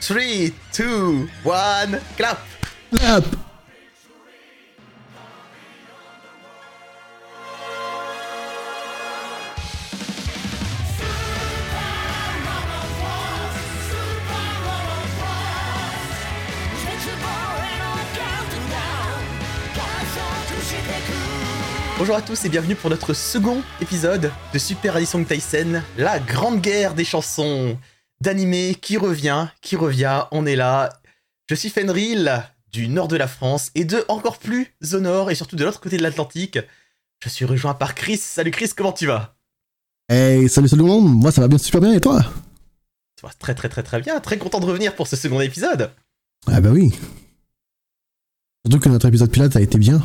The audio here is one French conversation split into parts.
3, 2, 1, clap. Clap. Bonjour à tous et bienvenue pour notre second épisode de Super Addison Tyson, la grande guerre des chansons d'animé qui revient, qui revient, on est là. Je suis Fenril du nord de la France et de encore plus au nord et surtout de l'autre côté de l'Atlantique. Je suis rejoint par Chris. Salut Chris, comment tu vas? Hey, salut salut le monde, moi ça va bien super bien et toi? Ça va très très très très bien, très content de revenir pour ce second épisode. Ah bah oui. Surtout que notre épisode pilote a été bien.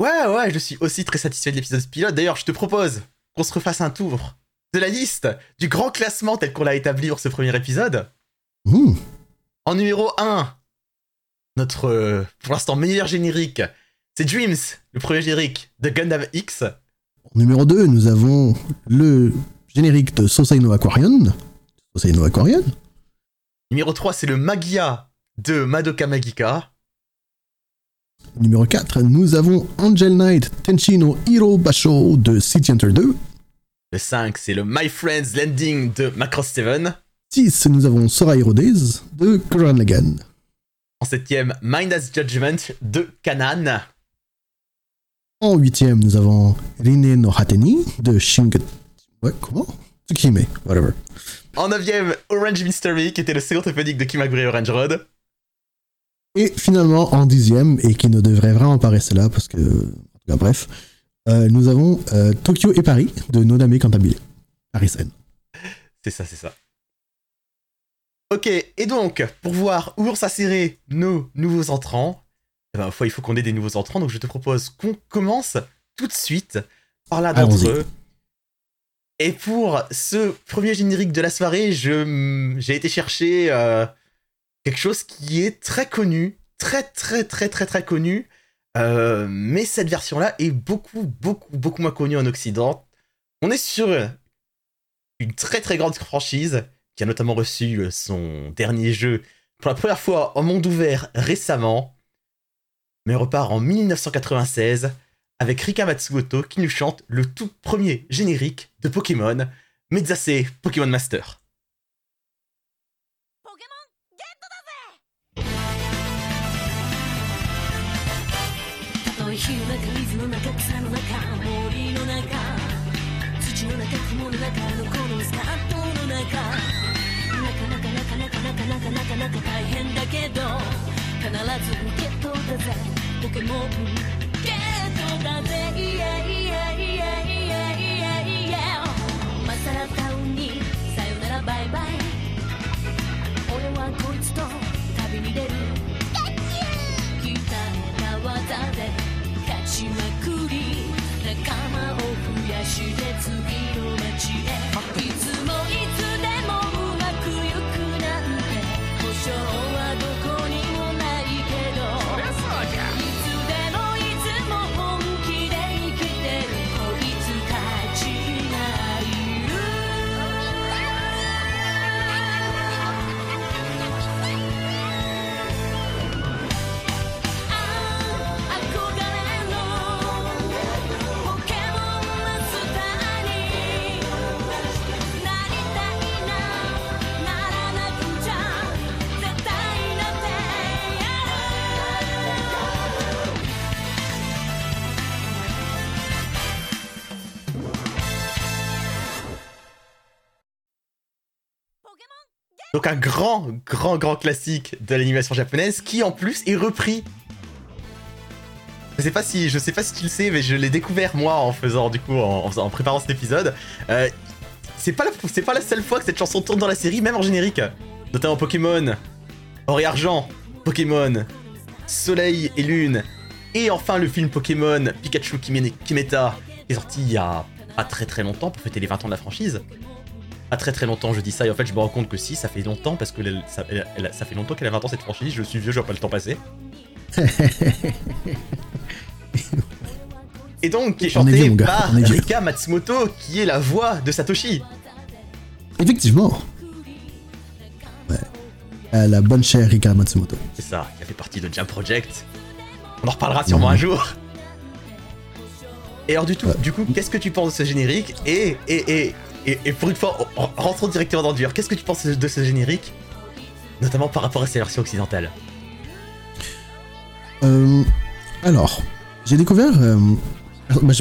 Ouais ouais, je suis aussi très satisfait de l'épisode pilote. D'ailleurs, je te propose qu'on se refasse un tour de la liste du grand classement tel qu'on l'a établi pour ce premier épisode. Mmh. En numéro 1, notre, euh, pour l'instant, meilleur générique, c'est Dreams, le premier générique de Gundam X. En numéro 2, nous avons le générique de Sosai no Aquarian. Sosai no Aquarian. Numéro 3, c'est le Magia de Madoka Magica. Numéro 4, nous avons Angel Knight Tenchi no Hiro Basho de City Hunter 2. Le 5, c'est le My Friends Landing de Macross 7. 6, nous avon Sora Hero Days de Gurren Lagann. En septième, Mind as Judgment de Kanan. En huitième, nous avons Rine no Hateni de Shinget... Ouais, comment? Tsukihime, whatever. En neuvième, Orange Mystery, qui était le second opening de Kimagure Orange Road. Et finalement, en dixième, et qui ne devrait vraiment pas rester là, parce que... En tout cas, bref, euh, nous avons euh, Tokyo et Paris de Nodame Cantabile. Paris Seine. C'est ça, c'est ça. Ok, et donc, pour voir où vont s'insérer nos nouveaux entrants, eh ben, il faut qu'on ait des nouveaux entrants, donc je te propose qu'on commence tout de suite par l'un d'entre eux. Et pour ce premier générique de la soirée, je, j'ai été chercher euh, quelque chose qui est très connu, très très très très très connu, euh, mais cette version-là est beaucoup beaucoup beaucoup moins connue en Occident. On est sur une très très grande franchise qui a notamment reçu euh, son dernier jeu pour la première fois en monde ouvert récemment, mais repart en 1996 avec Rika Matsumoto qui nous chante le tout premier générique de Pokémon, Mezase Pokémon Master. 火の中水の中草の中森の中土の中雲の中のこのスカートの中なかなかなかなかなかなかなかなか大変だけど必ずゲットだぜ。ポケモンゲットだぜ。イエイイエイイエイイエイイエイイエイマサラタウンにさよならバイバイ。俺はこいつと旅に出る。鍛えた技で。しまくり。仲間を増やして次の街へ。Donc un grand, grand, grand classique de l'animation japonaise qui en plus est repris. Je sais pas si, sais pas si tu le sais, mais je l'ai découvert moi en faisant du coup, en, préparant cet épisode. Euh, c'est pas, pas la seule fois que cette chanson tourne dans la série, même en générique. Notamment Pokémon, Or et Argent, Pokémon, Soleil et Lune, et enfin le film Pokémon Pikachu Kime- Kimeta, qui est sorti il y a pas très très longtemps pour fêter les 20 ans de la franchise. Pas très très longtemps, je dis ça, et en fait je me rends compte que si, ça fait longtemps, parce que elle- ça, elle- elle- ça fait longtemps qu'elle a 20 ans cette franchise, je suis vieux, je vois pas le temps passer. Et donc, qui est chanté vieux, par est. Rika Matsumoto, qui est la voix de Satoshi. Effectivement. à la bonne chère Rika Matsumoto. C'est ça, qui a fait partie de Jam Project. On en reparlera sûrement Mhm. un jour. Et alors du, tout, Ouais. du coup, qu'est-ce que tu penses de ce générique? Et, et, et, et, pour une fois, en- en- rentrons directement dans le dur. Qu'est-ce que tu penses de ce générique Notamment par rapport à sa version occidentale. Euh, alors, j'ai découvert. Euh, bah,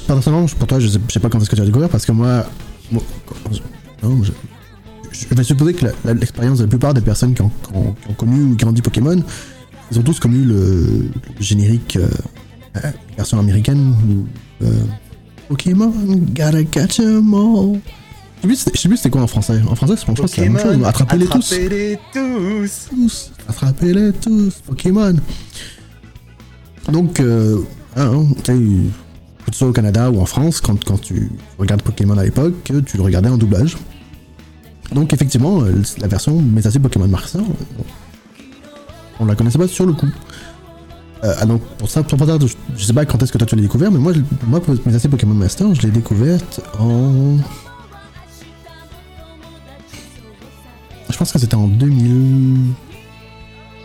pour toi, je sais, sais pas quand est-ce que tu as découvert parce que moi. moi, non, je, je vais supposer que l'expérience de la plupart des personnes qui ont, qui ont- qui ont connu ou grandi Pokémon, ils ont tous connu le, générique euh, euh, version américaine ou. Pokémon, gotta catch 'em all. Je sais plus c'était- quoi en français. En français, je pense c'est la même chose. Attrapez-les tous. attrapez-les tous. tous, attrapez-les tous, Pokémon. Donc, euh, hein, tu sais, que tu sois au Canada ou en France, quand, quand tu regardes Pokémon à l'époque, tu le regardais en doublage. Donc, effectivement, euh, la version Messager Pokémon Master, on la connaissait pas sur le coup. Euh, ah, donc, pour ça, pour ça, je, sais pas quand est-ce que toi tu l'as découvert, mais moi, je- moi Pokémon Master, je l'ai découverte en. Je pense que c'était en 2000...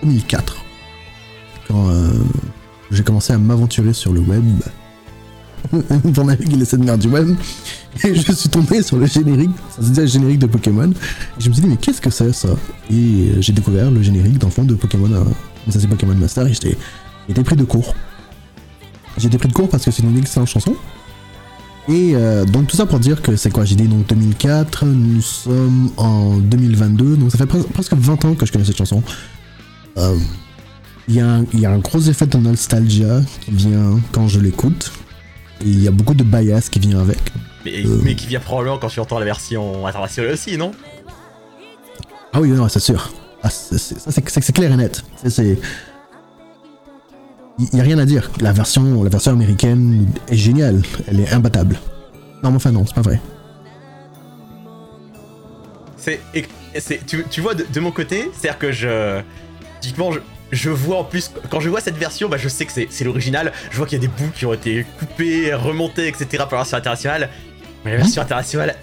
2004. Quand euh, j'ai commencé à m'aventurer sur le web. Pour naviguer les scènes du web. Et je suis tombé sur le générique. Ça se disait générique de Pokémon. Et je me suis dit, mais qu'est-ce que c'est ça? Et euh, j'ai découvert le générique dans le fond de Pokémon. mais ça c'est Pokémon Master. Et j'étais pris de court. Été pris de court parce que c'est une excellente chanson. Et euh, donc tout ça pour dire que c'est quoi J'ai dit donc 2004, nous sommes en 2022, donc ça fait pres- presque 20 ans que je connais cette chanson. Euh, Il y, a un- il y a un gros effet de nostalgia qui vient quand je l'écoute. Il y a beaucoup de bias qui vient avec. Mais, Euh. mais qui vient probablement quand tu entends la version internationale aussi, non? Ah oui, non, c'est sûr. Ah, c'est- clair et net. C'est- Il n'y a rien à dire. La version, la version américaine est géniale. Elle est imbattable. Non, mais enfin non, c'est pas vrai. C'est, tu, tu vois, de, de mon côté, c'est-à-dire que je. Typiquement, je, je vois en plus, quand je vois cette version, bah, je sais que c'est, l'original. Je vois qu'il y a des bouts qui ont été coupés, remontés, etc. par la version internationale. Mais la version internationale,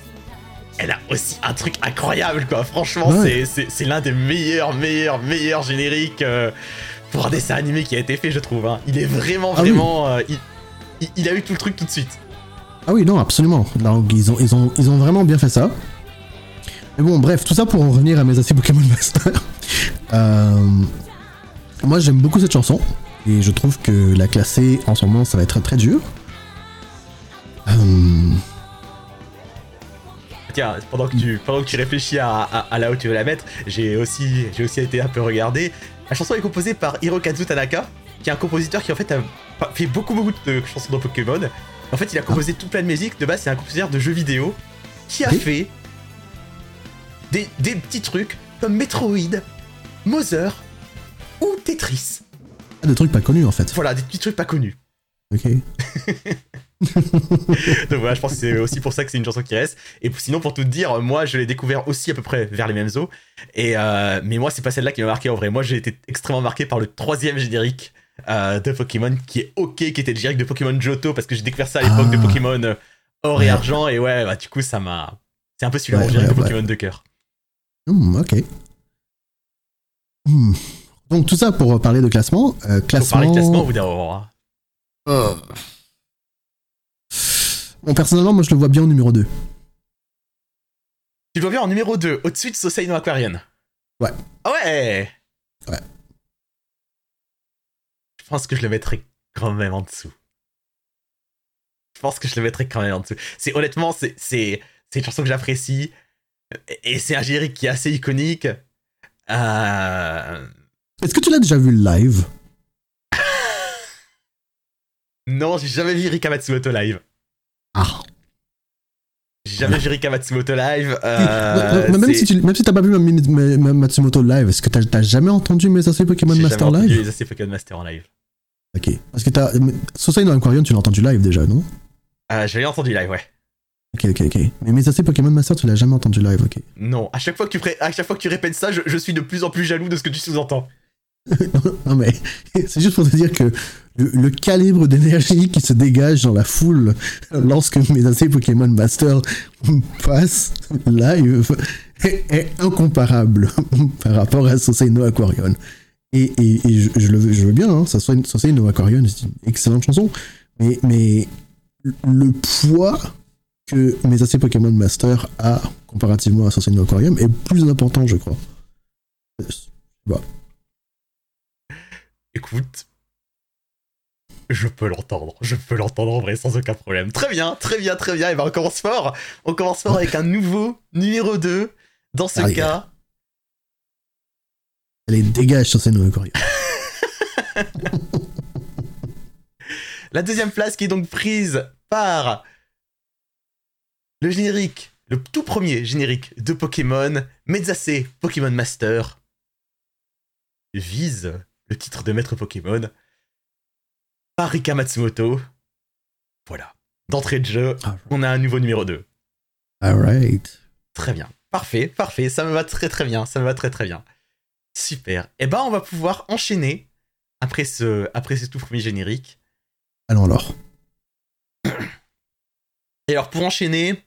elle a aussi un truc incroyable, quoi. Franchement, Ouais. c'est l'un des meilleurs, meilleurs, meilleurs génériques euh, pour un dessin animé qui a été fait, je trouve. hein. Il est vraiment, Ah oui. vraiment. euh, il, a eu tout le truc tout de suite. Ah oui, non, absolument. Donc, ils, ont, ils, ont, ils ont vraiment bien fait ça. Mais bon, bref, tout ça pour en revenir à mes aciers Pokémon Master. Euh, moi, j'aime beaucoup cette chanson. Et je trouve que la classer en ce moment, ça va être très très dur. Euh, Tiens, pendant que tu, pendant que tu réfléchis à, à- à là où tu veux la mettre, j'ai aussi, j'ai aussi été un peu regardé. La chanson est composée par Hirokazu Tanaka, qui est un compositeur qui en fait a fait beaucoup beaucoup de chansons dans Pokémon. En fait, il a composé tout plein de musique. De base, c'est un compositeur de jeux vidéo qui a fait des, des petits trucs comme Metroid, Mother ou Tetris. des trucs pas connus en fait. Voilà, des petits trucs pas connus. Ok. Donc voilà, je pense que c'est aussi pour ça que c'est une chanson qui reste. Et sinon, pour tout te dire, moi, je l'ai découvert aussi à peu près vers les mêmes eaux. Et euh, mais moi, c'est pas celle-là qui m'a marqué en vrai. Moi, j'ai été extrêmement marqué par le troisième générique euh, de Pokémon, qui est OK, qui était le générique de Pokémon Johto, parce que j'ai découvert ça à l'époque Ah. de Pokémon euh, Or et. Argent. Et ouais, bah, du coup, ça m'a. C'est un peu celui-là Ouais, mon générique ouais, de ouais. Pokémon de cœur. Hmm, ok. Hmm. Donc tout ça pour parler de classement. Euh, classement. parler de classement au bout d'un moment. hein. Bon, personnellement, moi je le vois bien au numéro 2. Tu dois bien en numéro 2, au-dessus de Soseino Aquarian. Ouais. Ah ouais Ouais. Je pense que je le mettrais quand même en dessous. Je pense que je le mettrais quand même en dessous. C'est honnêtement, c'est c'est c'est une chanson que j'apprécie et c'est un générique qui est assez iconique. Euh... Est-ce que tu l'as déjà vu live? Non, j'ai jamais vu Rika Matsumoto live. Ah. J'ai jamais vu Rika Matsumoto live. euh, Mais même si tu même si t'as pas vu ma- ma- ma- Matsumoto live, est-ce que t'as t'as jamais entendu mes aspects Pokémon j'ai Master jamais entendu live? les AC Pokémon Master en live. Ok. Parce que t'as. Sosai dans Aquarium, tu l'as entendu live déjà, non? Euh, J'avais entendu live, ouais. Ok, ok, ok. Mais mes aspects Pokémon Master, tu l'as jamais entendu live, ok. Non, à chaque fois que tu, à chaque fois que tu répètes ça, je, je suis de plus en plus jaloux de ce que tu sous-entends. non mais c'est juste pour te dire que le, calibre d'énergie qui se dégage dans la foule lorsque mes AC Pokémon Master passent live est, incomparable par rapport à Sosei no Aquarion. Et, et, je, le veux, bien, hein, ça soit Sosei no Aquarion, c'est une excellente chanson, mais, le poids que mes AC Pokémon Master a comparativement à Sosei no Aquarium est plus important, je crois. Bah, Écoute, je peux l'entendre, je peux l'entendre en vrai sans aucun problème. Très bien, très bien, très bien. Et ben on commence fort. On commence fort avec un nouveau numéro 2. Dans ce Allez. cas, allez, dégage Sosei no Aquarium. la deuxième place qui est donc prise par le générique, le tout premier générique de Pokémon, Mezase Pokémon Master, vise le titre de maître Pokémon par Rika Matsumoto. Voilà. D'entrée de jeu, on a un nouveau numéro 2. Alright. Très bien. Parfait, parfait. Ça me va très très bien. Ça me va très très bien. Super. Et ben, on va pouvoir enchaîner après ce, après ce tout premier générique. Allons alors. Et alors, pour enchaîner,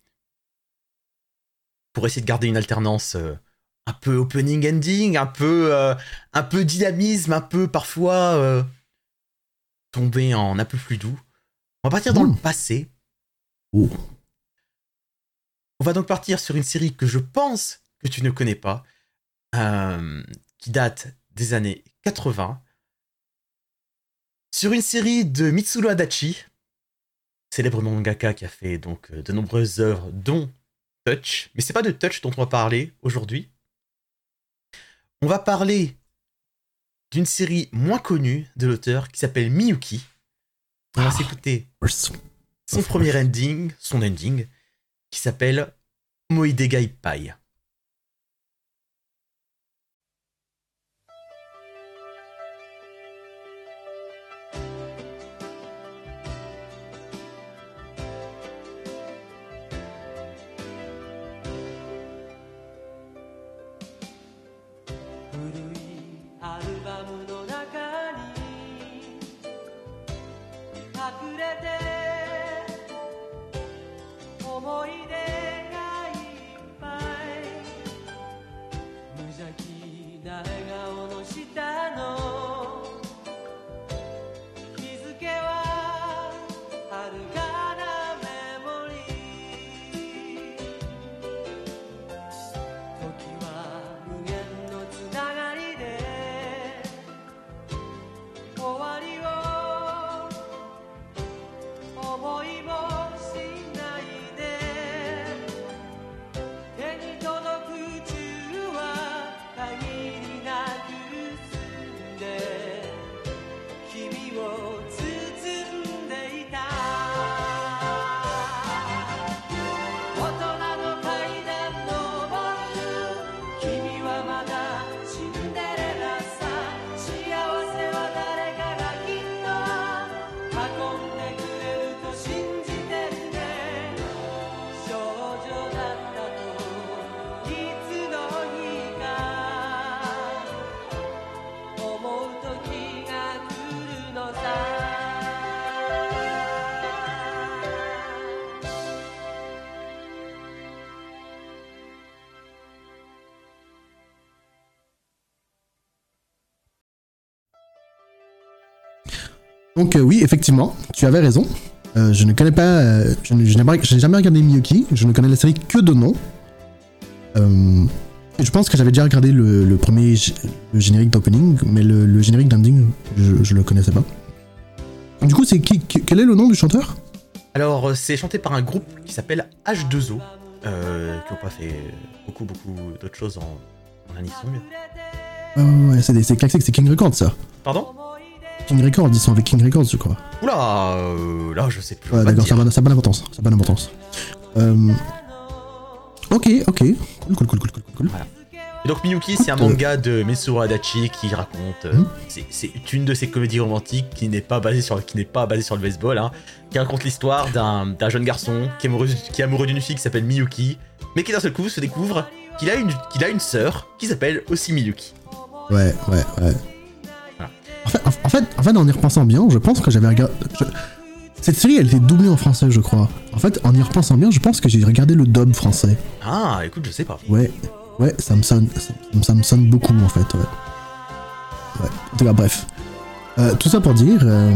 pour essayer de garder une alternance euh, un peu opening-ending, un peu, euh, un peu dynamisme, un peu parfois euh, tomber en un peu plus doux, on va partir dans Mmh. le passé. On va donc partir sur une série que je pense que tu ne connais pas, euh, qui date des années 80. Sur une série de Mitsuru Adachi, célèbre mangaka qui a fait donc euh, de nombreuses œuvres, dont Touch. Mais c'est pas de Touch dont on va parler aujourd'hui. On va parler d'une série moins connue de l'auteur qui s'appelle Miyuki. On va Ah. s'écouter son premier ending, son ending, qui s'appelle Moidega Ippai. Donc euh, oui, effectivement, tu avais raison. Euh, je ne connais pas, euh, je n'ai jamais regardé Miyuki. Je ne connais la série que de nom. Je pense que j'avais déjà regardé le, le premier le générique d'opening, mais le, le générique d'ending, je, je le connaissais pas. Du coup, c'est qui, quel est le nom du chanteur? Alors, c'est chanté par un groupe qui s'appelle H2O, euh, qui n'ont pas fait beaucoup, beaucoup d'autres choses en, en anisong. Ouais, ouais, ouais, c'est classique, c'est King Records ça. Pardon? King Records, ils sont avec King Records, je crois. Oula, euh, là, je sais plus. Ouais, d'accord, ça n'a pas d'importance. Ça pas d'importance. Euh, Ok, ok. Cool, cool, cool, cool, cool, cool. Et donc, Miyuki, c'est un manga de Mitsuru Adachi qui raconte. euh, Mhm. c'est- une de ces comédies romantiques qui n'est pas basée sur, qui n'est pas basée sur le baseball, hein, qui raconte l'histoire d'un d'un jeune garçon qui est amoureux, qui est amoureux d'une fille qui s'appelle Miyuki, mais qui d'un seul coup se découvre qu'il a une, qu'il a une sœur qui s'appelle aussi Miyuki. Ouais, ouais, ouais. En fait, en, fait, en fait, en y repensant bien, je pense que j'avais regardé. je- Cette série, elle était doublée en français, je crois. En fait, en y repensant bien, je pense que j'ai regardé le dub français. Ah, écoute, je sais pas. Ouais. Ouais, ça me sonne, ça, ça me sonne beaucoup en fait. Ouais. Ouais. En tout cas, bref. Euh, tout ça pour dire, euh,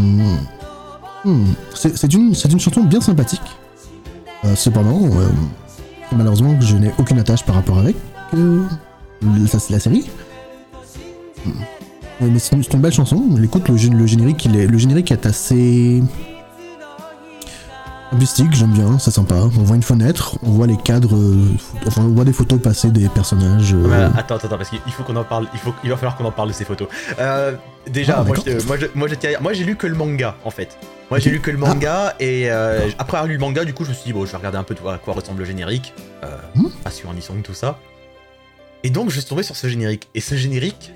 hmm, c'est une, chanson bien sympathique. Euh, cependant, malheureusement, je n'ai aucune attache par rapport avec ça, c'est la série. Hmm. Euh, Mais c'est une, belle chanson. Écoute, le, gé- le générique, il est, le générique est assez Mystique, j'aime bien, c'est sympa. On voit une fenêtre, on voit les cadres, euh, enfin on voit des photos passer des personnages. euh, Voilà, attends, attends, parce qu'il faut qu'on en parle, il, faut, il va falloir qu'on en parle de ces photos. Euh, déjà, Ah, moi, je, moi, je- moi, j'ai lu que le manga, en fait. Moi j'ai lu que le manga, et euh, après avoir lu le manga, du coup, je me suis dit, bon, je vais regarder un peu à quoi ressemble le générique. Euh, Hmm. Passion Anisong, tout ça. Et donc, je suis tombé sur ce générique. Et ce générique,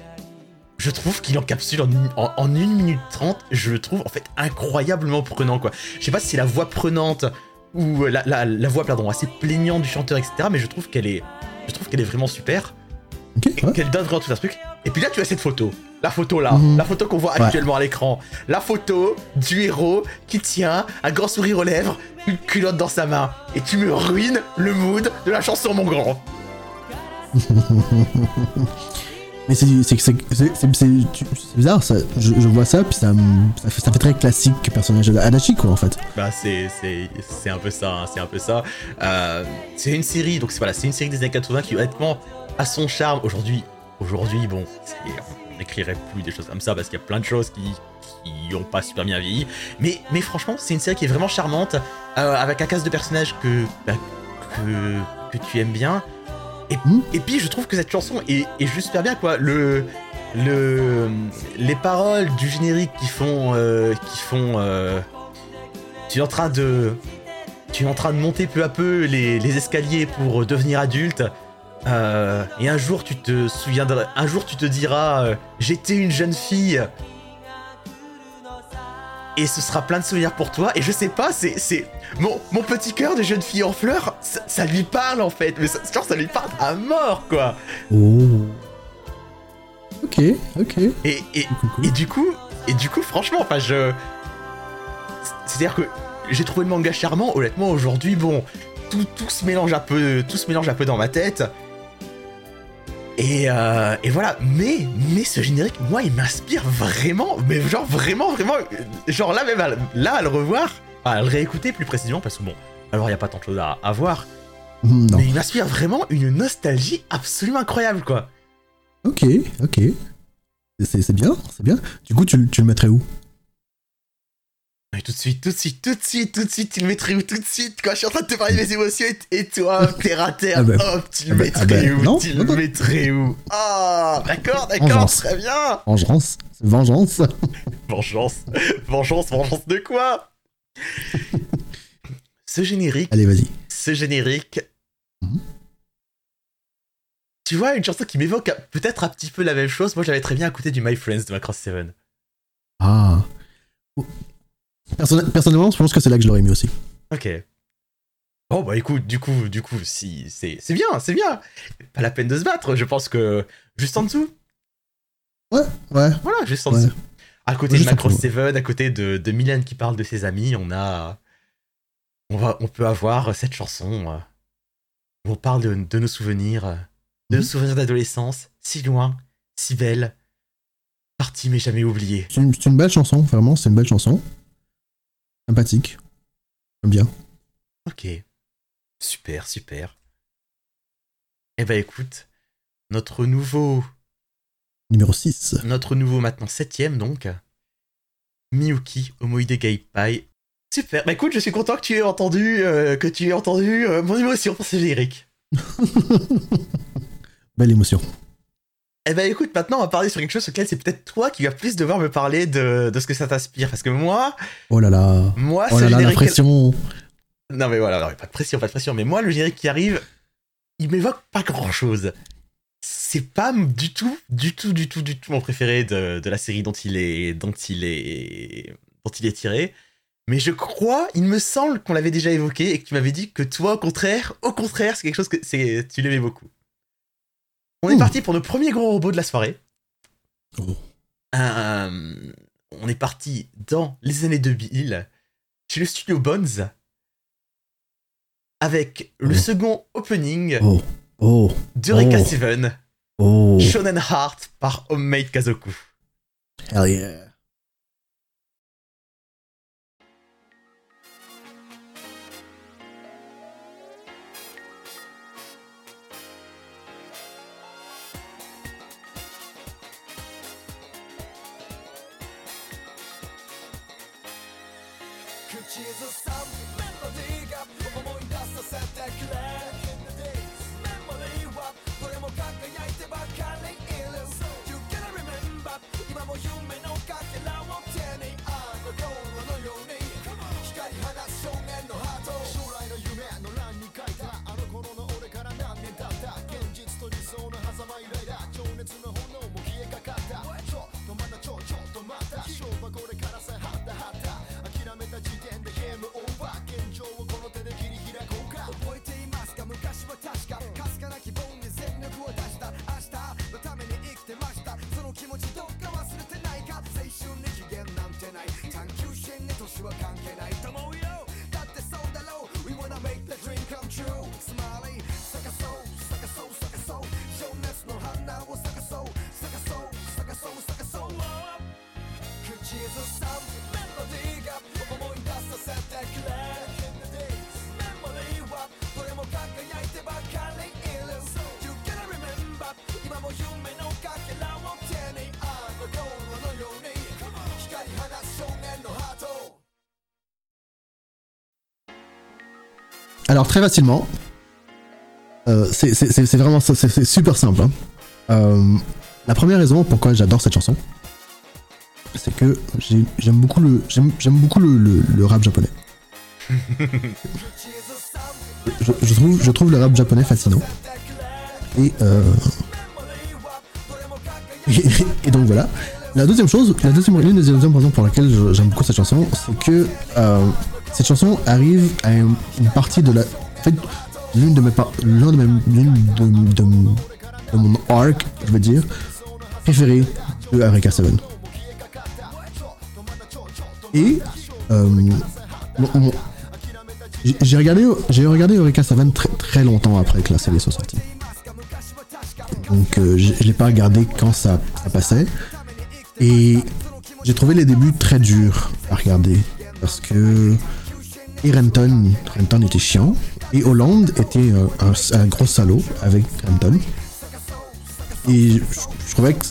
je trouve qu'il encapsule en, en, en 1 minute 30, je le trouve en fait incroyablement prenant, quoi. Je sais pas si c'est la voix prenante ou la, la, la voix, pardon, assez plaignante du chanteur, etc. Mais je trouve qu'elle est, je trouve qu'elle est vraiment super Ok, et ouais. qu'elle donne vraiment tout un truc. Et puis là, tu as cette photo. La photo là, Mhm. la photo qu'on voit Ouais. actuellement à l'écran. La photo du héros qui tient un grand sourire aux lèvres, une culotte dans sa main. Et tu me ruines le mood de la chanson, mon grand. Mais c'est bizarre, ça, je, je vois ça, puis ça, ça, fait, très classique personnage Adachi, quoi, en fait. Bah c'est un peu ça, hein, c'est un peu ça. Euh, c'est une série, donc c'est une série des années 80 qui honnêtement a son charme. Aujourd'hui, aujourd'hui, bon, on n'écrirait plus des choses comme ça parce qu'il y a plein de choses qui qui ont pas super bien vieilli. Mais mais franchement, c'est une série qui est vraiment charmante euh, avec un cast de personnages que bah, que que tu aimes bien. Et, puis je trouve que cette chanson est, juste super bien quoi. Le le les paroles du générique qui font euh, qui font euh, tu es en train de tu es en train de monter peu à peu les, escaliers pour devenir adulte Euh, et un jour tu te souviendras un jour tu te diras j'étais une jeune fille et ce sera plein de souvenirs pour toi et je sais pas c'est c'est mon, mon petit cœur de jeune fille en fleurs ça, ça lui parle en fait mais ça, genre ça lui parle à mort quoi Oh. Ok, ok. Et du coup, et du coup, franchement, enfin, je. C'est-à-dire que j'ai trouvé le manga charmant. Honnêtement, aujourd'hui, bon, tout, tout se mélange un peu, tout se mélange un peu dans ma tête. Et, euh, et voilà. Mais, mais ce générique, moi, il m'inspire vraiment, mais genre vraiment, vraiment, genre là même, à, là à le revoir, à le réécouter plus précisément, parce que bon, alors il y a pas tant de choses à, à voir, Non. mais il m'inspire vraiment une nostalgie absolument incroyable, quoi. Ok, ok. C'est c'est bien, c'est bien. Du coup, tu, tu le mettrais où? Mais tout de suite, tout de suite, tout de suite, tout de suite, tu le mettrais où tout de suite Quand je suis en train de te parler de mes émotions et, toi, terre à terre, Ah bah, hop, tu le ah bah, mettrais ah bah, où non, Tu non, le non. mettrais où? Ah, d'accord, d'accord, Vengeance. très bien Vengeance vengeance Vengeance, vengeance, vengeance de quoi? Ce générique, Allez, vas-y. ce générique... Mhm. Tu vois, une chanson qui m'évoque peut-être un petit peu la même chose, moi j'avais très bien à côté du My Friends de Macross 7. Ah. Personnellement, je pense que c'est là que je l'aurais mis aussi. Ok. Bon bah écoute, du coup, du coup, si c'est c'est bien, c'est bien. Pas la peine de se battre. Je pense que juste en dessous, Ouais, ouais. voilà, juste en Ouais. dessous. À côté Juste de Macross dessous. Seven, à côté de, de Milan qui parle de ses amis, on a, on va, on peut avoir cette chanson euh, où on parle de, de nos souvenirs, de nos Mhm. souvenirs d'adolescence, si loin, si belle, partie mais jamais oubliée. C'est une, c'est une belle chanson, vraiment, c'est une belle chanson. Sympathique. J'aime bien. Ok. Super, super. Eh ben écoute, notre nouveau Numéro 6. Notre nouveau maintenant septième donc. Miyuki Omoide Gaipai. Super. Bah écoute, je suis content que tu aies entendu, euh, que tu aies entendu euh, mon émotion pour ce générique. Belle émotion. Eh ben écoute, maintenant on va parler sur quelque chose sur lequel c'est peut-être toi qui vas plus devoir me parler de, de ce que ça t'inspire. Parce que moi, Oh là là. moi, Oh là là, la pression. Non mais voilà, non, pas de pression, pas de pression. Mais moi, le générique qui arrive, il m'évoque pas grand chose. C'est pas du tout, du tout, du tout, du tout mon préféré de, de la série dont il est, dont il est, dont il est tiré. Mais je crois, il me semble qu'on l'avait déjà évoqué et que tu m'avais dit que toi, au contraire, au contraire, c'est quelque chose que c'est, tu l'aimais beaucoup. On est parti pour nos premiers gros robots de la soirée. Oh. Euh, on est parti dans les années 2000 chez le studio Bones avec le Oh. second opening Oh. Oh, d'Eureka Oh. 7, oh, Shonen Heart par Homemade Kazoku. hell yeah. Alors très facilement, euh, c'est vraiment c'est super simple. hein. Euh, la première raison pourquoi j'adore cette chanson, c'est que j'ai- j'aime beaucoup le rap japonais. je, trouve le rap japonais fascinant. Et euh, et, donc voilà. La deuxième chose, la deuxième, l'une pour laquelle j'aime beaucoup cette chanson, c'est que cette chanson arrive à une, partie de la. En fait, l'une de mes. L'un de de, de, mon arc, je veux dire, préféré de Eureka 7. Et. euh, j'ai- regardé, j'ai regardé Eureka 7 très, très longtemps après que la série soit sortie. Donc euh, je je l'ai pas regardé quand ça, ça passait. Et j'ai trouvé les débuts très durs à regarder. Parce que. Et Renton, était chiant. Et Hollande était euh, un, gros salaud avec Renton. Et je, trouvais que,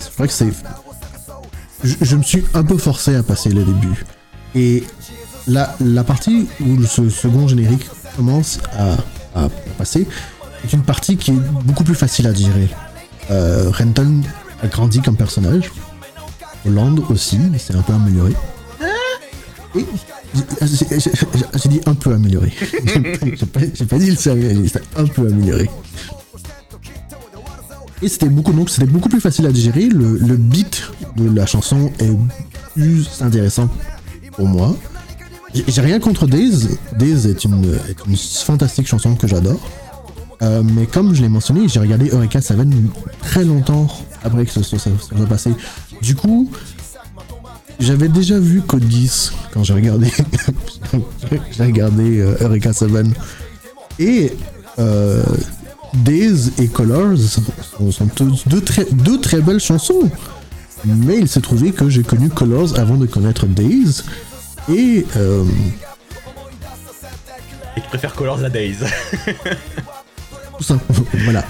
je me suis un peu forcé à passer les débuts. Et la, partie où ce second générique commence à, passer est une partie qui est beaucoup plus facile à digérer. Euh, Renton a grandi comme personnage. Hollande aussi, mais c'est un peu amélioré. J'ai- j'ai dit un peu amélioré. J'ai pas, pas dit le sérieux, j'ai dit un peu amélioré. Et c'était beaucoup, donc c'était beaucoup plus facile à digérer. Le, beat de la chanson est plus intéressant pour moi. J'ai rien contre Days. Days est une, fantastique chanson que j'adore. Euh, mais comme je l'ai mentionné, j'ai regardé Eureka Seven très longtemps après que ce soit passé. Du coup, j'avais déjà vu Code 10 quand j'ai regardé, j'ai regardé euh, Eureka 7. Et euh, Days et Colors sont, sont deux, très, deux très belles chansons. Mais il s'est trouvé que j'ai connu Colors avant de connaître Days. Et euh, Et tu préfères Colors à Days. tout ça. voilà.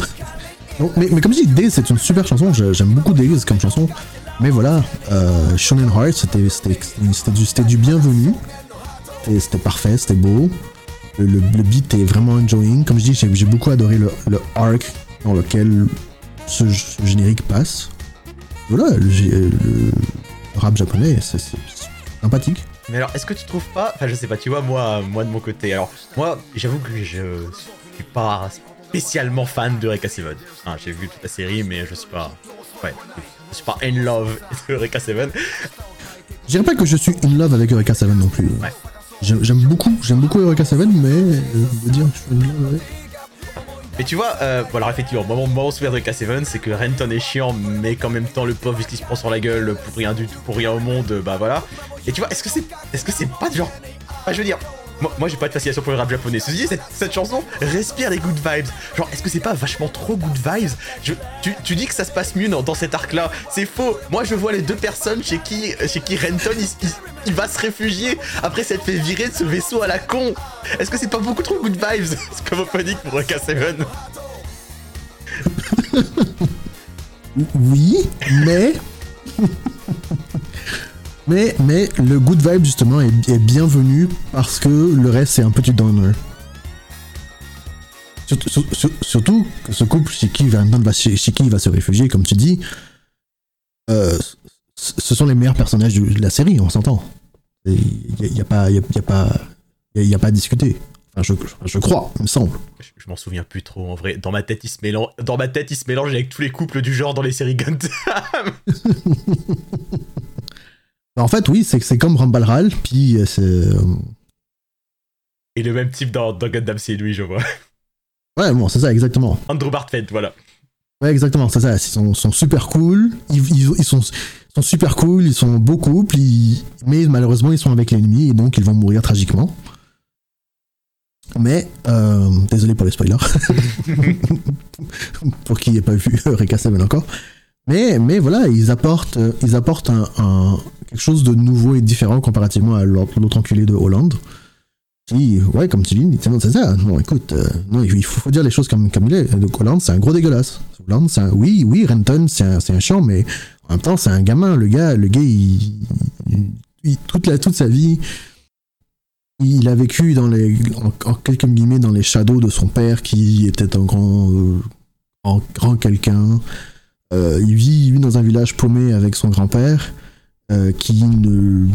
Donc, mais, mais comme je dis, Days c'est une super chanson, j'aime beaucoup Days comme chanson. Mais voilà, euh, Shonen Heart c'était du, du bienvenu. C'était- parfait, c'était beau. Le, le- beat est vraiment enjoying. Comme je dis, j'ai beaucoup adoré le, le arc dans lequel ce, générique passe. Voilà, le, gé- le rap japonais, c'est sympathique. Mais alors, est-ce que tu trouves pas Enfin, je sais pas, tu vois, moi, moi de mon côté. Alors, moi, j'avoue que je suis pas spécialement fan de 7. Hein, J'ai vu toute la série, mais je suis pas. Ouais, je suis pas in love de Eureka 7. Je dirais pas que je suis in love avec Eureka 7 non plus. Ouais. J'aime beaucoup, j'aime beaucoup Eureka 7, mais euh, de dire que je suis in love avec. Mais tu vois, euh, bon, alors effectivement, moi, mon, mon souvenir d'Eureka 7, c'est que Renton est chiant, mais qu'en même temps, le pauvre, il se prend sur la gueule pour rien du tout, pour rien au monde, bah voilà. Et tu vois, est-ce que c'est est-ce que c'est pas du genre. Enfin, je veux dire, moi, moi, j'ai pas de fascination pour le rap japonais. Ceci dit, cette, cette chanson respire les good vibes. Genre, est-ce que c'est pas vachement trop good vibes? Je- tu, tu dis que ça se passe mieux dans, dans cet arc-là. C'est faux. Moi, je vois les deux personnes chez qui, chez qui Renton, il, il- il va se réfugier après s'être fait virer de ce vaisseau à la con. Est-ce que c'est pas beaucoup trop good vibes? C'est comme opening pour K7. Oui, mais. mais, mais le good vibe, justement, est, est bienvenu parce que le reste, c'est un petit downer. Surtout, sur- sur- surtout que ce couple chez qui, va, chez, chez qui il va se réfugier, comme tu dis, euh, ce sont les meilleurs personnages de la série, on s'entend. Il n'y a, pas, y a, y a pas, y a- y a pas à discuter. Enfin, je, je crois, il me semble. Je, je m'en souviens plus trop en vrai. Dans ma tête, il se mélange, dans ma tête, il se mélange avec tous les couples du genre dans les séries Gundam. En fait, oui, c'est comme Rambalral, puis euh, c'est. euh, Et le même type dans, dans Gundam, c'est lui, je vois. Ouais, bon, c'est ça, exactement. Andrew Bartfeld, voilà. Ouais, exactement, c'est ça. Ils sont, sont super cool. Ils, ils, ils sont, sont super cool. Ils sont beau couple. ils- mais malheureusement, ils sont avec l'ennemi et donc ils vont mourir tragiquement. Mais, euh, désolé pour les spoilers. pour qui n'ait pas vu Reka encore. Mais, mais voilà, ils apportent, euh, ils apportent un, un- quelque chose de nouveau et différent comparativement à l'autre enculé de Hollande. Qui, ouais, comme tu dis, c'est ça. Non, écoute, euh, non, il faut, dire les choses comme, comme il est. Donc, Hollande, c'est un gros dégueulasse. Hollande, c'est un, oui, oui, Renton, c'est un, un chiant, mais en même temps, c'est un gamin. Le gars, le gars, toute, la, toute sa vie, il a vécu dans les, en, quelques guillemets, dans les shadows de son père qui était un grand, euh, grand quelqu'un. Euh, il, vit, il vit dans un village paumé avec son grand-père euh, qui ne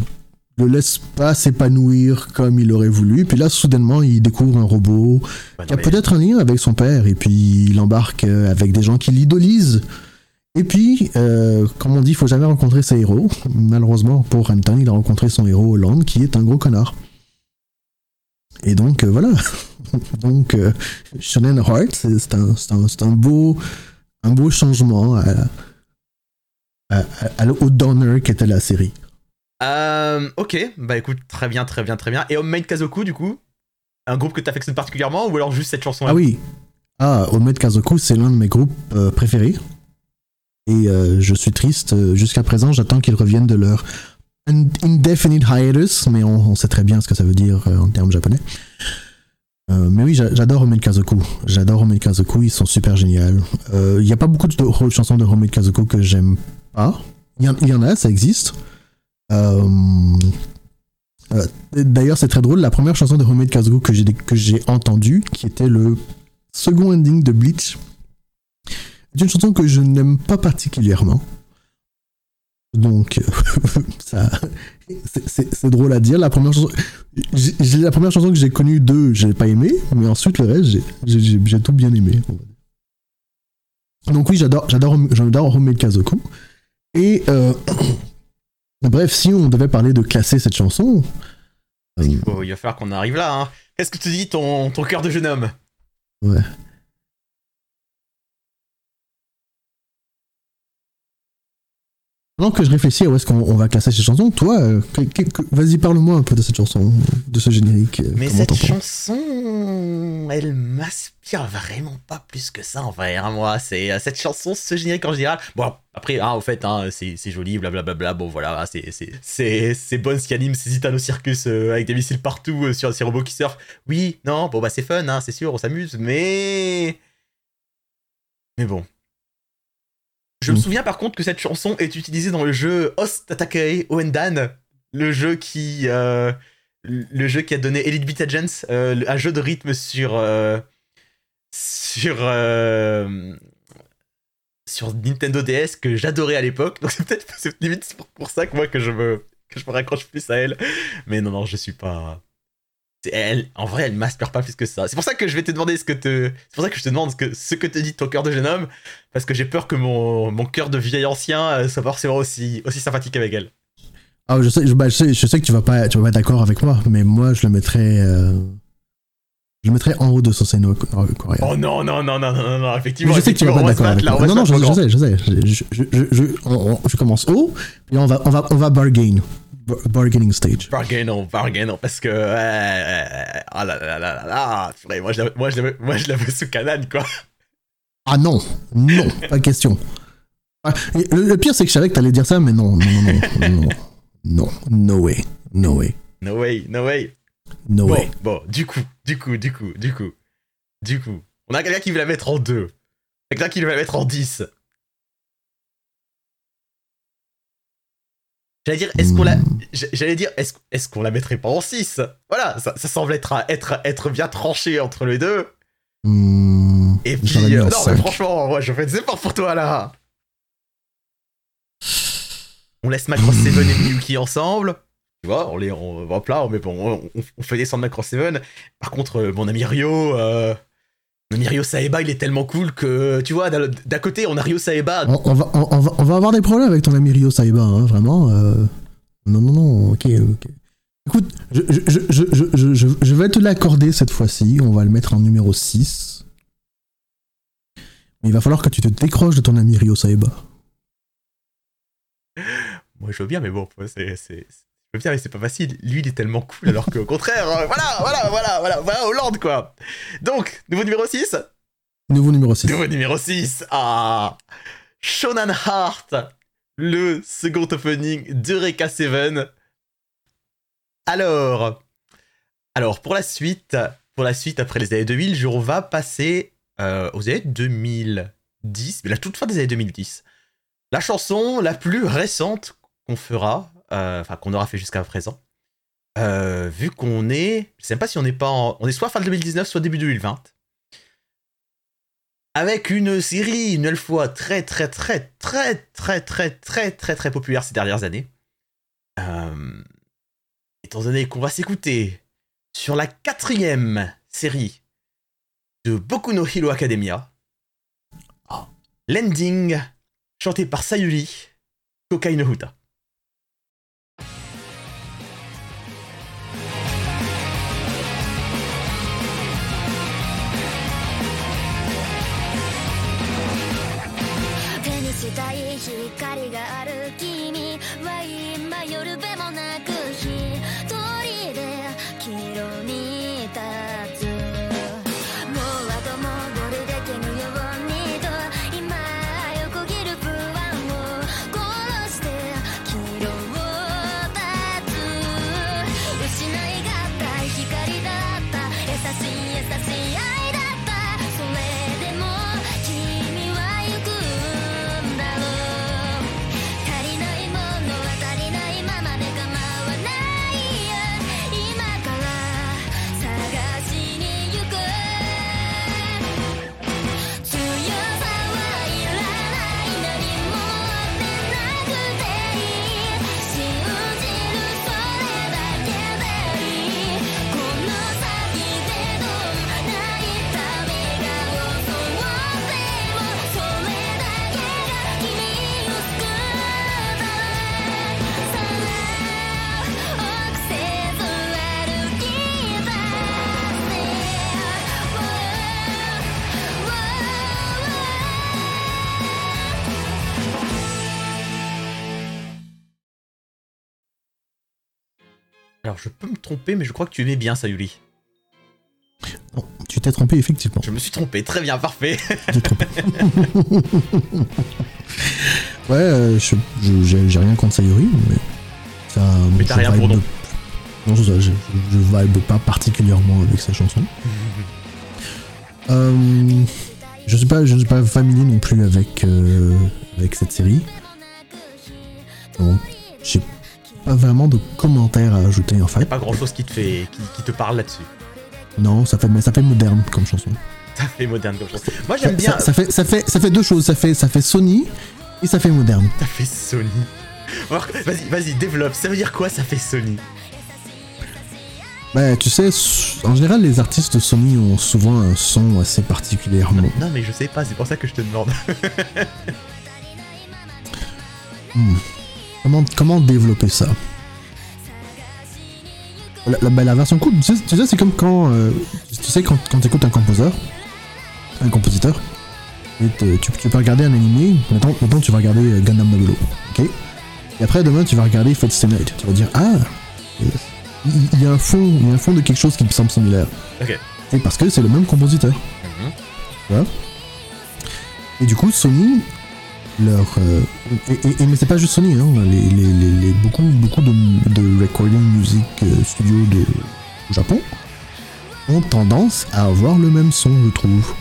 le laisse pas s'épanouir comme il aurait voulu. Puis là, soudainement, il découvre un robot Bah, y a mais- peut-être un lien avec son père, et puis il embarque euh, avec des gens qui l'idolisent. Et puis, euh, comme on dit, il faut jamais rencontrer ses héros. Malheureusement, pour Renton, il a rencontré son héros Hollande, qui est un gros connard. Et donc, euh, voilà. donc, euh, Shonen Heart, c'est un, beau, un beau changement à- au downer qu'était la série. Euh, ok, bah écoute, très bien, très bien, très bien. Et Homemade Kazoku, du coup Un groupe que t'affectionnes particulièrement ou alors juste cette chanson Ah oui. Ah, Omed Kazoku, c'est l'un de mes groupes euh, préférés. Et euh, je suis triste. euh, Jusqu'à présent, j'attends qu'ils reviennent de leur in- indefinite hiatus, mais on, on sait très bien ce que ça veut dire euh, en termes japonais. Euh, mais oui, j'a- j'adore Homemade Kazoku. J'adore Homemade Kazoku, ils sont super géniaux. Euh, Il n'y a pas beaucoup de de chansons de Homemade Kazoku que j'aime pas. Il y, en- a, ça existe. Euh, euh, D'ailleurs, c'est très drôle. La première chanson de Homemade Kazoku que j'ai que j'ai entendue, qui était le second ending de Bleach, est une chanson que je n'aime pas particulièrement. Donc, euh, ça, c'est- drôle à dire. La première chanson, la première chanson que j'ai connue d'eux, j'ai pas aimé, mais ensuite le reste, j'ai- tout bien aimé. Donc oui, j'adore, j'adore, j'adore Homemade Kazoku. Et euh, bref, si on devait parler de classer cette chanson, euh, il va falloir qu'on arrive là, hein. Qu'est-ce que tu dis, ton, ton cœur de jeune homme? Ouais. Pendant que je réfléchis à où est-ce qu'on on va classer cette chanson, toi, euh, vas-y, parle-moi un peu de cette chanson, de ce générique. euh, Mais cette chanson, elle m'inspire vraiment pas plus que ça en vrai. hein, moi, c'est euh, cette chanson, ce générique en général. Bon, après, hein, au fait, hein, c'est joli, blablabla. Bon, voilà, c'est c'est c'est c'est Bones qui anime ses Itano Circus euh, avec des missiles partout euh, sur ces robots qui surfent. Oui, non, bon bah c'est fun, hein, c'est sûr, on s'amuse, mais mais bon. Je me Mm. souviens par contre que cette chanson est utilisée dans le jeu Host Attackei Oendan, le jeu qui euh, le jeu qui a donné Elite Beat Agents, euh, un jeu de rythme sur euh, sur sur Nintendo DS que j'adorais à l'époque. Donc c'est peut-être limite pour, pour ça que moi que je me que je me raccroche plus à elle. Mais non non, je suis pas elle, en vrai, elle m'aspire pas plus que ça. C'est pour ça que je vais te demander ce que te, c'est pour ça que je te demande ce que, ce que te dit ton cœur de jeune homme, parce que j'ai peur que mon, mon cœur de vieil ancien euh, soit forcément aussi, aussi sympathique avec elle. Ah, je sais, je, bah, je sais, je sais que tu vas pas, tu vas pas être d'accord avec moi, mais moi, je le mettrais, euh, je le mettrais en haut de Soseno Korea. Oh non, non, non, non, non, non, non, effectivement. je sais que tu vas pas être d'accord avec moi. Non, non, je, je sais, je sais. Je, je, je, je, on- on- je commence haut, puis on va, on va, on va bargain. Bar- Bargaining stage. Bargainons, bargainons, parce que. euh, ah là là là là là. Moi, je la, moi, je la, moi, je la veux sous canane, quoi. Ah non, non, pas question. Ah, Le, le pire, c'est que je savais que t'allais dire ça, mais non, non, non, non, non, non, no way, no way, No way, no way. no Bon, way. bon, du coup, du coup, du coup, du coup, du coup. On a quelqu'un qui veut la mettre en 2. Quelqu'un qui veut la mettre en 10. J'allais dire, est-ce qu'on la. j'- J'allais dire, est-ce est qu'on la mettrait pas en 6 Voilà, ça, ça semble être, être, être bien tranché entre les deux. Hmm, Et puis, euh, non, mais franchement, moi, je fais des efforts pour toi là. On laisse Macross 7 et Miyuki ensemble. Tu vois, on les, on, hop là, mais bon, on, on fait descendre Macross 7. Par contre, euh, mon ami Ryo, euh, Ryo Saeba, il est tellement cool que, tu vois, d'un côté, on a Ryo Saeba. On, on va, on, on va, on va avoir des problèmes avec ton ami Ryo Saiba, hein, vraiment. euh. Non, non, non, ok, ok. Écoute, je, vais te l'accorder cette fois-ci. On va le mettre en numéro 6. Mais il va falloir que tu te décroches de ton ami Ryo Saiba. Moi, je veux bien, mais bon, c'est. Je veux c'est pas facile. Lui, il est tellement cool, alors qu'au contraire, euh, voilà, voilà, voilà, voilà, voilà, Hollande, quoi. Donc, nouveau numéro 6 Nouveau numéro 6. Nouveau numéro 6 Ah Shonan Heart Le second opening de Reka 7. Alors... Alors, pour la suite, pour la suite, après les années 2000, je- on va passer euh, aux années 2010, mais la toute fin des années 2010. La chanson la plus récente qu'on fera, enfin qu'on aura fait jusqu'à présent, euh, vu qu'on est... Je sais même pas si on n'est pas en... On est soit fin 2019, soit début 2020 avec une série, une nouvelle fois, très très très très très très très très très populaire ces dernières années. Euh, étant donné qu'on va s'écouter sur la quatrième série de Boku no Hero Academia, l'ending chanté par Sayuri, Kokai no Huta. Je peux me tromper, mais je crois que tu aimais bien Sayuri. Non, tu t'es trompé, effectivement. Je me suis trompé, très bien, parfait. Trompé. ouais, euh, je- je- j'ai j'ai rien contre Sayuri, mais. Ça, Mais t'as je rien pour vibe- non. Ça, je, je vibe pas particulièrement avec sa chanson. Euh, je suis pas, je suis pas familier non plus avec euh, avec cette série. J'ai pas vraiment de commentaires à ajouter en fait. Pas grand chose qui te fait, qui, qui te parle là-dessus. Non, ça fait, mais ça fait moderne comme chanson. Ça fait moderne comme chose. Moi j'aime bien. ça- ça fait, ça fait, ça fait deux choses. Ça fait, ça fait Sony et ça fait moderne. Ça fait Sony. Vas-y, vas-y, développe. Ça veut dire quoi, ça fait Sony? Bah, tu sais, en général, les artistes Sony ont souvent un son assez particulièrement. Non, mais je sais pas, c'est pour ça que je te demande. Hmm. Comment, comment développer ça la, la- bah, la version cool, tu sais, tu sais, c'est comme quand, euh, tu sais, quand, quand tu écoutes un composeur, un compositeur, et te- tu, tu peux regarder un animé, maintenant, maintenant tu vas regarder euh, Gundam Nobulo, ok Et après, demain, tu vas regarder Fate Stay Night. Tu vas dire, ah, il y a un fond, il y a un fond de quelque chose qui me semble similaire. Ok. Et parce que c'est le même compositeur. Mhm. Tu vois? Et du coup, Sony, leur. euh, et, mais c'est pas juste Sony, hein, les, les- les- beaucoup, beaucoup de, de recording music euh, studio de, Japon ont tendance à avoir le même son, je trouve.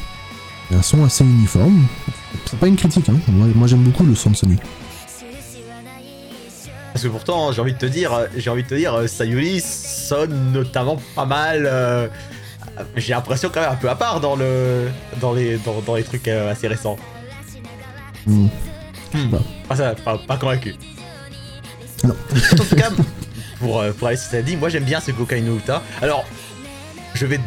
Un son assez uniforme. C'est pas une critique, hein. Moi, moi j'aime beaucoup le son de Sony. Parce que pourtant, j'ai envie de te dire, j'ai envie de te dire, Sayuri sonne notamment pas mal. euh, j'ai l'impression quand même un peu à part dans le, dans les, dans, dans les trucs euh, assez récents. Hmm. Hmm. Bah. Pas ça, pas, pas convaincu. Non. En tout cas, pour, euh, pour aller sur ça dit, moi j'aime bien ce Gokai no Uta. Alors, je vais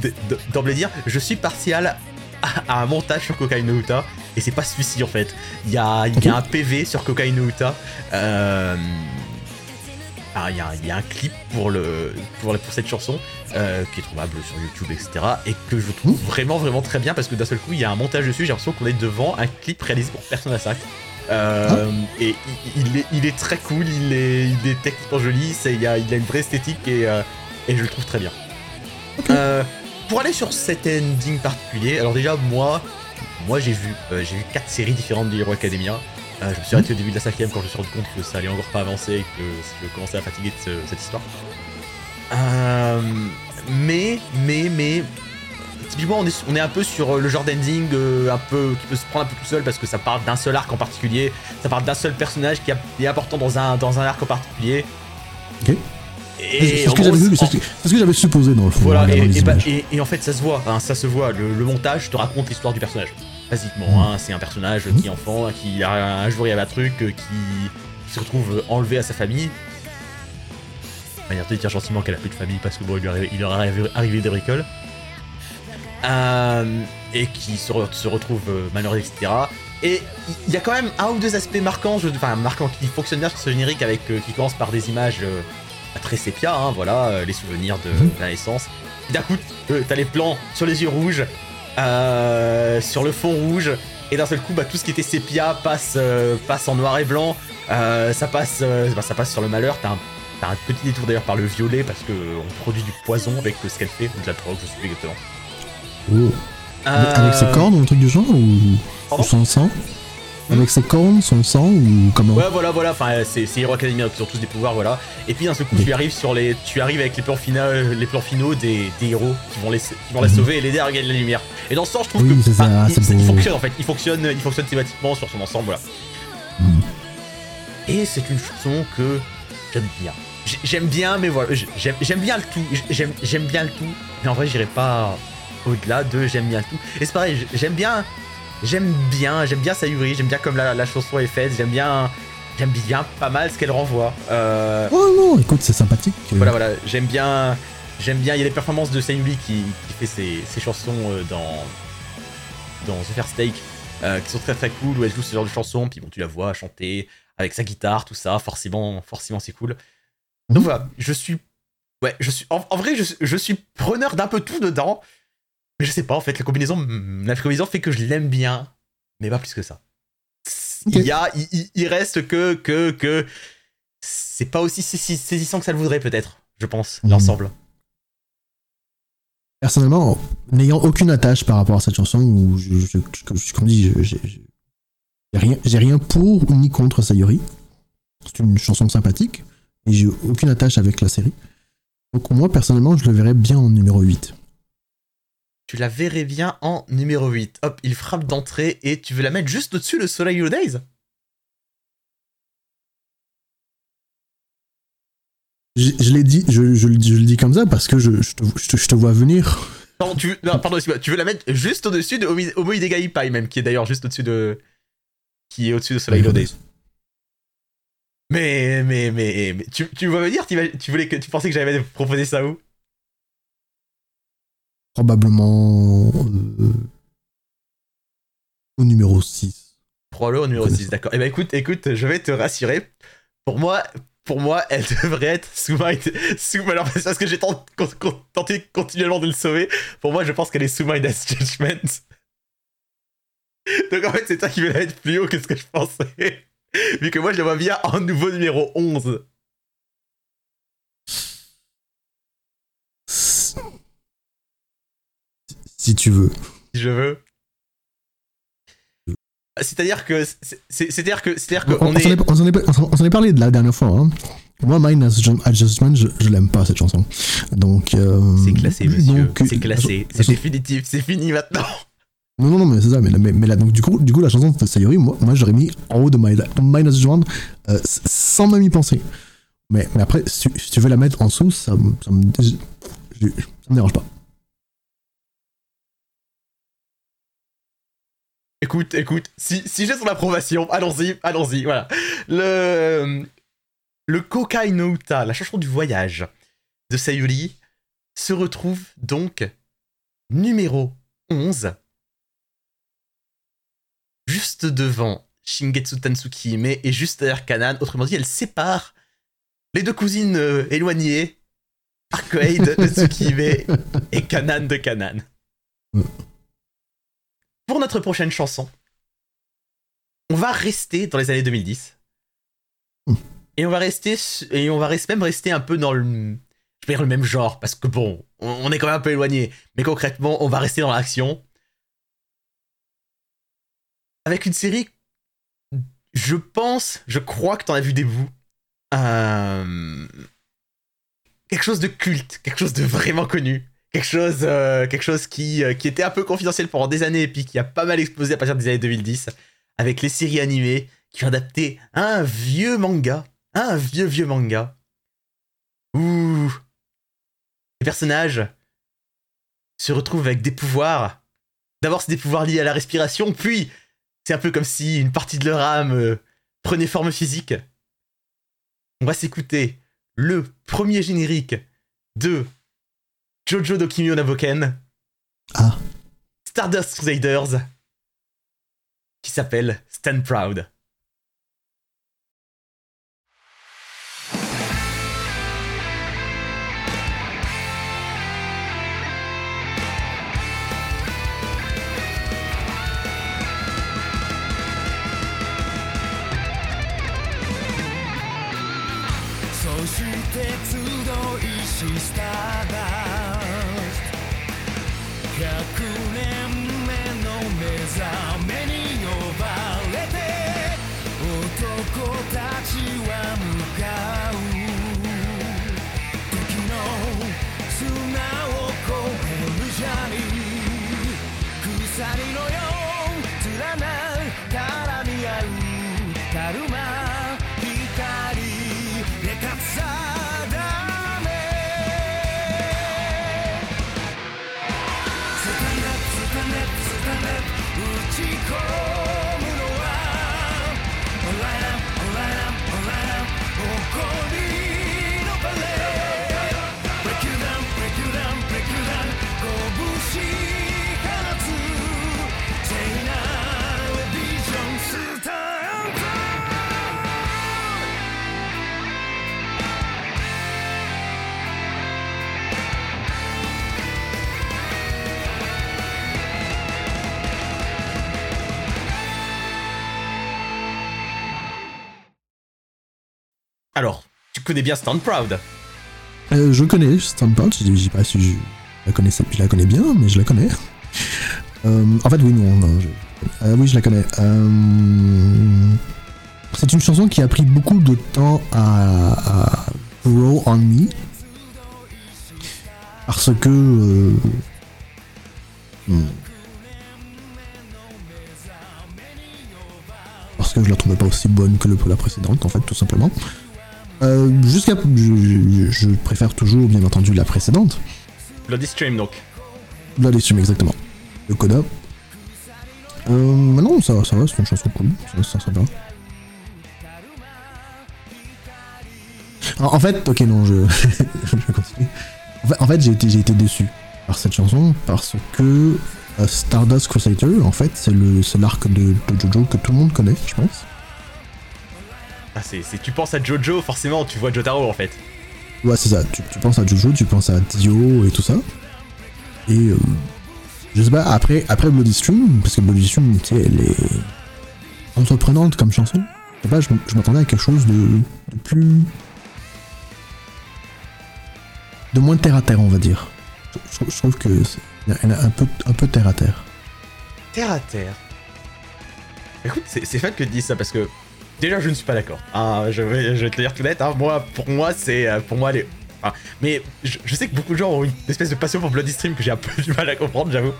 d'emblée dire, je suis partial à, à un montage sur no Uta, et c'est pas celui-ci en fait. Il y a, il y a un PV sur no Uta. Euh, ah, il y, a, il y a un clip pour, le, pour, pour cette chanson euh, qui est trouvable sur YouTube, etc. Et que je trouve vraiment, vraiment très bien parce que d'un seul coup, il y a un montage dessus. J'ai l'impression qu'on est devant un clip réalisé pour Persona 5. Euh, Et il, il est, il est très cool, il est, il est techniquement joli, il, a, il a une vraie esthétique et, euh, et je le trouve très bien. Euh, pour aller sur cet ending particulier, alors déjà, moi, moi j'ai vu, j'ai vu quatre séries différentes de Hero Academia. Euh, je me suis arrêté au début de la cinquième quand je me suis rendu compte que ça allait encore pas avancer et que je commençais à fatiguer de ce- cette histoire. Euh, mais, mais, mais, typiquement, on est, on est un peu sur le genre d'ending euh, un peu qui peut se prendre un peu tout seul parce que ça parle d'un seul arc en particulier, ça parle d'un seul personnage qui a- est important dans un, dans un arc en particulier. Ok. Et C'est en ce que gros, j'avais vu, mais en- c'est ce que- c'est ce que j'avais supposé dans le fond. en voilà, et, regardant les et bah- images. et- et en fait, ça se voit, hein, ça se voit. Le, le montage te raconte l'histoire du personnage. Basiquement, Mhm. hein, c'est un personnage qui est enfant, qui a, un jour il y avait un truc, euh, qui, se retrouve enlevé à sa famille. Manière de dire gentiment qu'elle a plus de famille parce que bon, il lui, arrive- il leur est arrivé, des bricoles. Euh, et qui se, re- se retrouve euh, malheureux, etc. Et il y a quand même un ou deux aspects marquants, je- enfin marquants qui fonctionnent bien sur ce générique avec euh, qui commence par des images euh, très sépia, hein, voilà, euh, les souvenirs de, Mhm. de la naissance. D'un coup, euh, t'as les plans sur les yeux rouges, euh, sur le fond rouge, et d'un seul coup, bah, tout ce qui était sépia passe, euh, passe en noir et blanc. Euh, ça passe, bah, ça passe sur le malheur. T'as un, t'as un petit détour d'ailleurs par le violet parce que euh, on produit du poison avec ce qu'elle fait ou de la drogue, je sais plus exactement. Oh. Avec ses cornes ou un truc du genre Ou, ou son sang Avec ses cornes, son sang ou comment Ouais, voilà, voilà. Enfin, euh, c'est Hero Academia qui ont tous des pouvoirs, voilà. Et puis d'un seul coup, Oui. tu arrives sur les, tu arrives avec les plans finaux, les plans finaux des, des héros qui vont les, qui vont les Mhm. sauver et l'aider à regagner la lumière. Et dans ce sens, je trouve Oui, que ça, il, fonctionne en fait. Il fonctionne, il fonctionne thématiquement sur son ensemble, voilà. Mhm. Et c'est une chanson que j'aime bien. J'ai- J'aime bien, mais voilà, j'ai- j'aime bien le tout. J'aime j'aime bien le tout. Mais en vrai, j'irai pas au-delà de j'aime bien le tout. Et c'est pareil, j'aime bien, j'aime bien, j'aime bien Sayuri, j'aime bien comme la, la chanson est faite, j'aime bien, j'aime bien pas mal ce qu'elle renvoie. Euh, Oh non, écoute, c'est sympathique. voilà, voilà, j'aime bien, j'aime bien. Il y a les performances de Sayuri qui, qui fait ses, ses chansons euh, dans dans The First Take euh, qui sont très très cool où elle joue ce genre de chansons. Puis bon, tu la vois chanter avec sa guitare, tout ça. Forcément, forcément, c'est cool. Donc Mhm. voilà, je suis, ouais, je suis, en, en vrai, je suis preneur d'un peu tout dedans. Mais je sais pas, en fait, la combinaison, la combinaison fait que je l'aime bien, mais pas plus que ça. Il y a, il, reste que, que, que, c'est pas aussi saisi- saisissant que ça le voudrait peut-être, je pense, Mhm. l'ensemble. Personnellement, n'ayant aucune attache par rapport à cette chanson, ou je, je- je- comme, comme dit, je- j'ai j'ai rien, rien pour ni contre Sayori. C'est une chanson sympathique, et j'ai aucune attache avec la série. Donc moi, personnellement, je le verrais bien en numéro 8. Tu la verrais bien en numéro 8. Hop, il frappe d'entrée et tu veux la mettre juste au-dessus de Soleil Hero Days Je, je l'ai dit, je, je le dis- je le dis comme ça parce que je, te, vois venir. Pardon, tu veux, non, pardon, tu veux la mettre juste au-dessus de Omi- Homo Idegai Pai, même, qui est d'ailleurs juste au-dessus de. qui est au-dessus de Soleil Hero Days. Mais, mais, mais, mais, tu, tu me dire, tu, vas- tu voulais que, tu pensais que j'avais proposé ça où? Probablement euh, au numéro 6. Probablement au numéro Connais 6, d'accord. Eh ben écoute, écoute, je vais te rassurer. Pour moi, pour moi, elle devrait être sous Mind. Sous, alors, parce que j'ai tenté, con- con- tenté continuellement de le sauver. Pour moi, je pense qu'elle est sous Mind as Judgment. Donc en fait, c'est toi qui veux la mettre plus haut que ce que je pensais. Vu que moi, je le vois bien en nouveau numéro 11. Si tu veux. si je veux. C'est-à-dire que, c'est- c'est- c'est-à-dire que, c'est-à-dire que On, est, on s'en est- est parlé de la dernière fois. hein. Moi, Mine Adjust- Adjustment, je, je l'aime pas cette chanson. Donc. euh, c'est classé, monsieur, c'est classé, la- c'est définitif, c'est fini maintenant. Non, non, non, mais c'est ça. Mais, mais, mais là, donc, du coup, du coup, la chanson de Sayori, moi, moi j'aurais mis en haut de My, Mine Adjustment euh, sans même y penser. Mais, mais après, si, tu- si tu veux la mettre en dessous, ça, me- ça, me, ça me dérange pas. Écoute, écoute, si, j'ai son approbation, allons-y, allons-y, voilà. Le, le Kokai la chanson du voyage de Sayuri, se retrouve donc numéro 11, juste devant Shingetsu Tansuki et juste derrière Kanan. Autrement dit, elle sépare les deux cousines euh, éloignées, Arcade de Tsukihime et Kanan de Kanan. Pour notre prochaine chanson, on va rester dans les années 2010. Hmm. Et on va rester et on va rester, même rester un peu dans le je vais dire le même genre parce que bon, on, on est quand même un peu éloigné, mais concrètement, on va rester dans l'action avec une série je pense, je crois que t'en as vu des bouts. Euh, quelque chose de culte, quelque chose de vraiment connu quelque chose, euh, quelque chose qui, euh, qui était un peu confidentiel pendant des années et puis qui a pas mal explosé à partir des années 2010 avec les séries animées qui ont adapté un vieux manga, un vieux vieux manga où les personnages se retrouvent avec des pouvoirs. D'abord c'est des pouvoirs liés à la respiration, puis c'est un peu comme si une partie de leur âme euh, prenait forme physique. On va s'écouter le premier générique de Jojo no Kimi Naboken, Ah. Stardust Crusaders, qui s'appelle Stand Proud. Alors, tu connais bien Stand Proud. Euh, je connais Stand Proud, je dis pas si je la connais, je la connais bien, mais je la connais. Euh, en fait, oui, non, euh, oui, je la connais. C'est une chanson qui a pris beaucoup de temps à, à on me. Parce que. hmm. Parce que je la trouvais pas aussi bonne que la précédente, en fait, tout simplement. Euh, Jusqu'à. Je, je- préfère toujours, bien entendu, la précédente. Bloody Stream donc. Bloody Stream, exactement. Le Coda. Euh, mais non, ça, ça va, c'est une chanson cool. Ça, ça, ça va. En, en fait, ok, non, je, je vais continuer. En fait, j'ai été, j'ai été déçu par cette chanson parce que euh, Stardust Crusader, en fait, c'est le, c'est l'arc de, de Jojo que tout le monde connaît, je pense. C'est, tu penses à Jojo, forcément, tu vois Jotaro en fait. Ouais, c'est ça. Tu, tu penses à Jojo, tu penses à Dio et tout ça. Et euh, je sais pas, après, après Bloody Stream, parce que Bloody Stream, tu sais, elle est entreprenante comme chanson. je sais pas, je, je m'attendais à quelque chose de, de plus. de moins terre à terre, on va dire. Je, je- je trouve que c'est- elle est un peu, un peu terre à terre. Terre à terre. Écoute, c'est c'est fun que tu dises ça parce que déjà je ne suis pas d'accord. Ah, je, vais, je vais te le dire tout net. hein. Moi, pour moi, c'est euh, pour moi les. enfin, mais je, je sais que beaucoup de gens ont une espèce de passion pour Bloody Stream que j'ai un peu du mal à comprendre, j'avoue.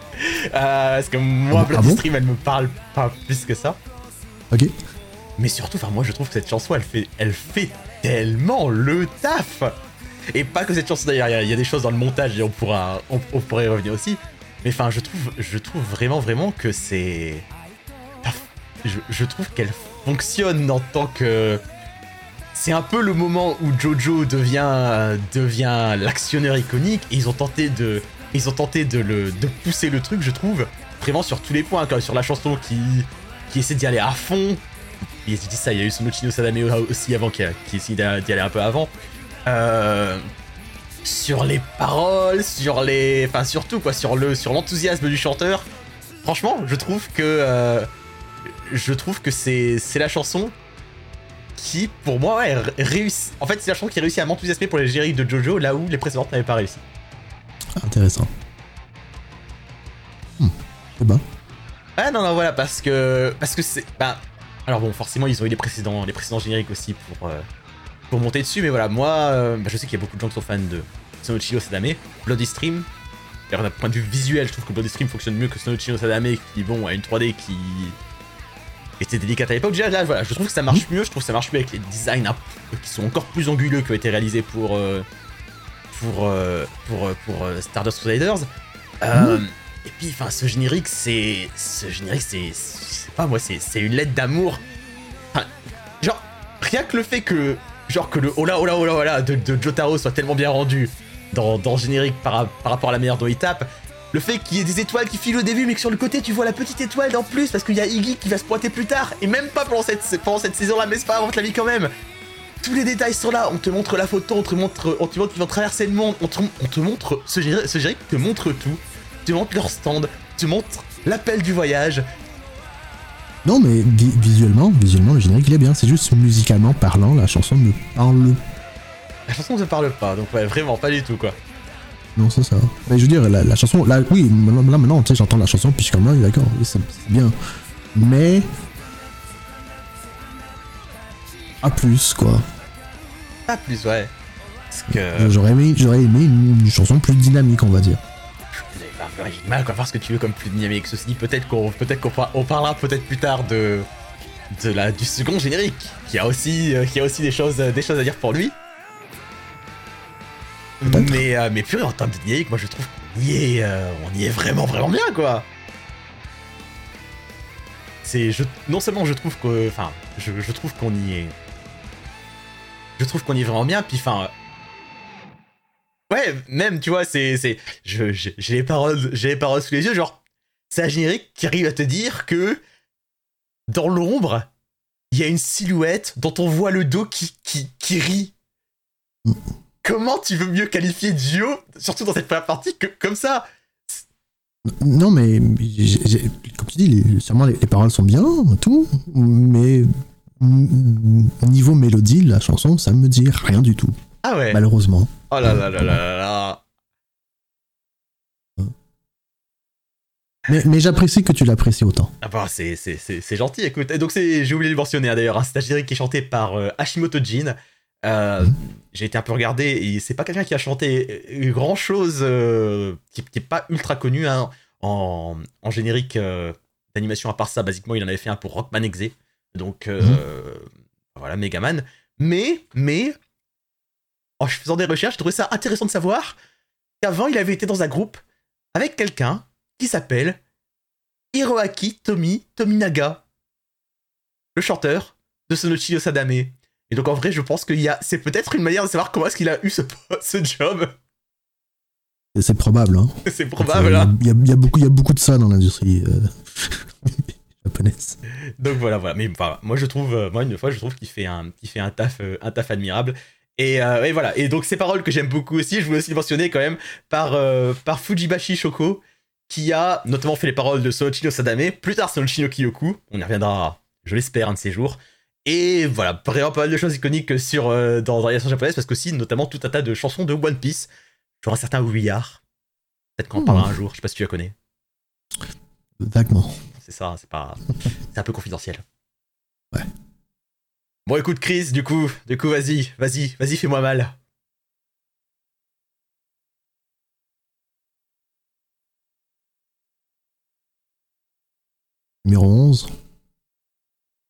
Euh, parce que moi, Ah bon Bloody Stream, elle me parle pas plus que ça. Ok Mais surtout, enfin moi je trouve que cette chanson elle fait, elle fait tellement le taf Et pas que cette chanson d'ailleurs, il y a- il y, a des choses dans le montage et on pourra, on, on pourra y revenir aussi. Mais enfin je trouve, je trouve vraiment vraiment que c'est... Je, je trouve qu'elle fonctionne en tant que... C'est un peu le moment où Jojo devient, devient l'actionneur iconique et ils ont tenté de... Ils ont tenté de, le, de pousser le truc, je trouve, vraiment sur tous les points, comme sur la chanson qui, qui essaie d'y aller à fond, il a dit ça, il y a eu Sonochino Sadame aussi avant, qui, a- qui essayait d'a- d'y aller un peu avant. Euh, sur les paroles, sur les. Enfin, surtout, quoi, sur le sur l'enthousiasme du chanteur. Franchement, je trouve que. euh, je trouve que c'est la chanson qui, pour moi, ouais, ré- réussit. En fait, c'est la chanson qui réussit à m'enthousiasmer pour les génériques de Jojo, là où les précédentes n'avaient pas réussi. Intéressant. Hmm. Eh ben, Ah non non voilà parce que parce que c'est bah alors bon forcément ils ont eu les précédents les précédents génériques aussi pour euh, pour monter dessus mais voilà moi euh, bah, je sais qu'il y a beaucoup de gens qui sont fans de Sonochino Sadame Bloody Stream d'ailleurs d'un point de vue visuel je trouve que Bloody Stream fonctionne mieux que Sonochino Sadame qui bon a une 3D qui était délicate à l'époque déjà là voilà je trouve que ça marche mieux je trouve que ça marche mieux avec les designs peu- qui sont encore plus anguleux qui ont été réalisés pour euh, pour euh, pour euh, pour euh, Stardust Crusaders Euh, et puis, enfin, ce générique, c'est. Ce générique, c'est. Sais pas, moi, c'est c'est une lettre d'amour. Enfin, genre, rien que le fait que. Genre, que le hola, hola, hola, hola de, de Jotaro soit tellement bien rendu dans, dans le générique par, par rapport à la manière dont il tape. Le fait qu'il y ait des étoiles qui filent au début, mais que sur le côté, tu vois la petite étoile en plus, parce qu'il y a Iggy qui va se pointer plus tard. Et même pas pendant cette, pendant cette saison-là, mais c'est pas te la vie quand même. Tous les détails sont là, on te montre la photo, on te montre, on te montre qu'ils vont traverser le monde, on te, on te montre, ce générique, ce générique te montre tout te montre leur stand, te montre l'appel du voyage. non, mais vi- visuellement, visuellement, le générique il est bien. C'est juste musicalement parlant, la chanson ne parle. La chanson ne parle pas, donc ouais, vraiment pas du tout quoi. Non, c'est ça. Mais je veux dire, la, la chanson, là, oui, maintenant- là maintenant, tu sais, j'entends la chanson, puis je suis comme, oui, d'accord, c'est bien. Mais. Pas plus, quoi. Pas plus, ouais. Parce que. J'aurais aimé, j'aurais aimé une, une chanson plus dynamique, on va dire. Mal quoi, voir ce que tu veux comme plus dynamique. Ceci dit, peut-être qu'on peut-être qu'on on parlera peut-être plus tard de. De la, du second générique, qui a aussi, euh, qui a aussi des, choses, des choses à dire pour lui. Mais, euh, mais purée, en termes de dynamique, moi je trouve qu'on y est, euh, on y est vraiment, vraiment bien quoi. C'est, je, non seulement je trouve que, enfin, je, je trouve qu'on y est, je trouve qu'on y est vraiment bien, puis enfin, ouais, même tu vois, c'est, c'est, je, je- j'ai les paroles, j'ai les paroles sous les yeux, genre, c'est un générique qui arrive à te dire que dans l'ombre, il y a une silhouette dont on voit le dos qui, qui, qui rit. Comment tu veux mieux qualifier Dio, surtout dans cette première partie, que comme ça Non, mais comme tu dis, les- sûrement les, les paroles sont bien, tout, mais niveau mélodie, la chanson, ça me dit rien du tout, Ah ouais. malheureusement. Oh là là là là là là. Mais, mais j'apprécie que tu l'apprécies autant. Ah bah c'est gentil, écoute. Et donc c'est j'ai oublié de le mentionner hein, d'ailleurs, hein, c'est un générique qui est chanté par euh, Hashimoto Jin. Euh, J'ai été un peu regardé et c'est pas quelqu'un qui a chanté grand chose, qui, qui est pas ultra connu hein, en, en générique euh, d'animation à part ça. Basiquement, il en avait fait un pour Rockman Exe, donc euh, voilà Megaman. Mais mais en faisant des recherches, j'ai trouvé ça intéressant de savoir qu'avant il avait été dans un groupe avec quelqu'un qui s'appelle Hiroaki Tomi Tominaga, le chanteur de Sonochi Sadame. Et donc en vrai, je pense qu'il y a, c'est peut-être une manière de savoir comment est-ce qu'il a eu ce, ce job. C'est probable, hein. c'est probable. hein. Il y, a, il y a beaucoup, il y a beaucoup de ça dans l'industrie euh, japonaise. Donc voilà, voilà. Mais enfin, moi je trouve, euh, moi une fois, je trouve qu'il fait un, qu'il fait un taf, euh, un taf admirable. Et, euh, et voilà. Et donc ces paroles que j'aime beaucoup aussi, je voulais aussi mentionner quand même par, euh, par Fujibashi Shoko, qui a notamment fait les paroles de Sonochi no Sadame, plus tard Sonochi no Kyoku. On y reviendra, je l'espère, un de ces jours. Et voilà, vraiment pas mal de choses iconiques sur, euh, dans, dans l'animation japonaise, parce qu'aussi, notamment, tout un tas de chansons de One Piece. Genre un certain We Are. Peut-être qu'on en parlera un jour, je sais pas si tu la connais. Vaguement. C'est ça, c'est pas. c'est un peu confidentiel. Ouais. Bon, écoute, Chris, du coup, du coup, vas-y, vas-y, vas-y, fais-moi mal. Numéro 11.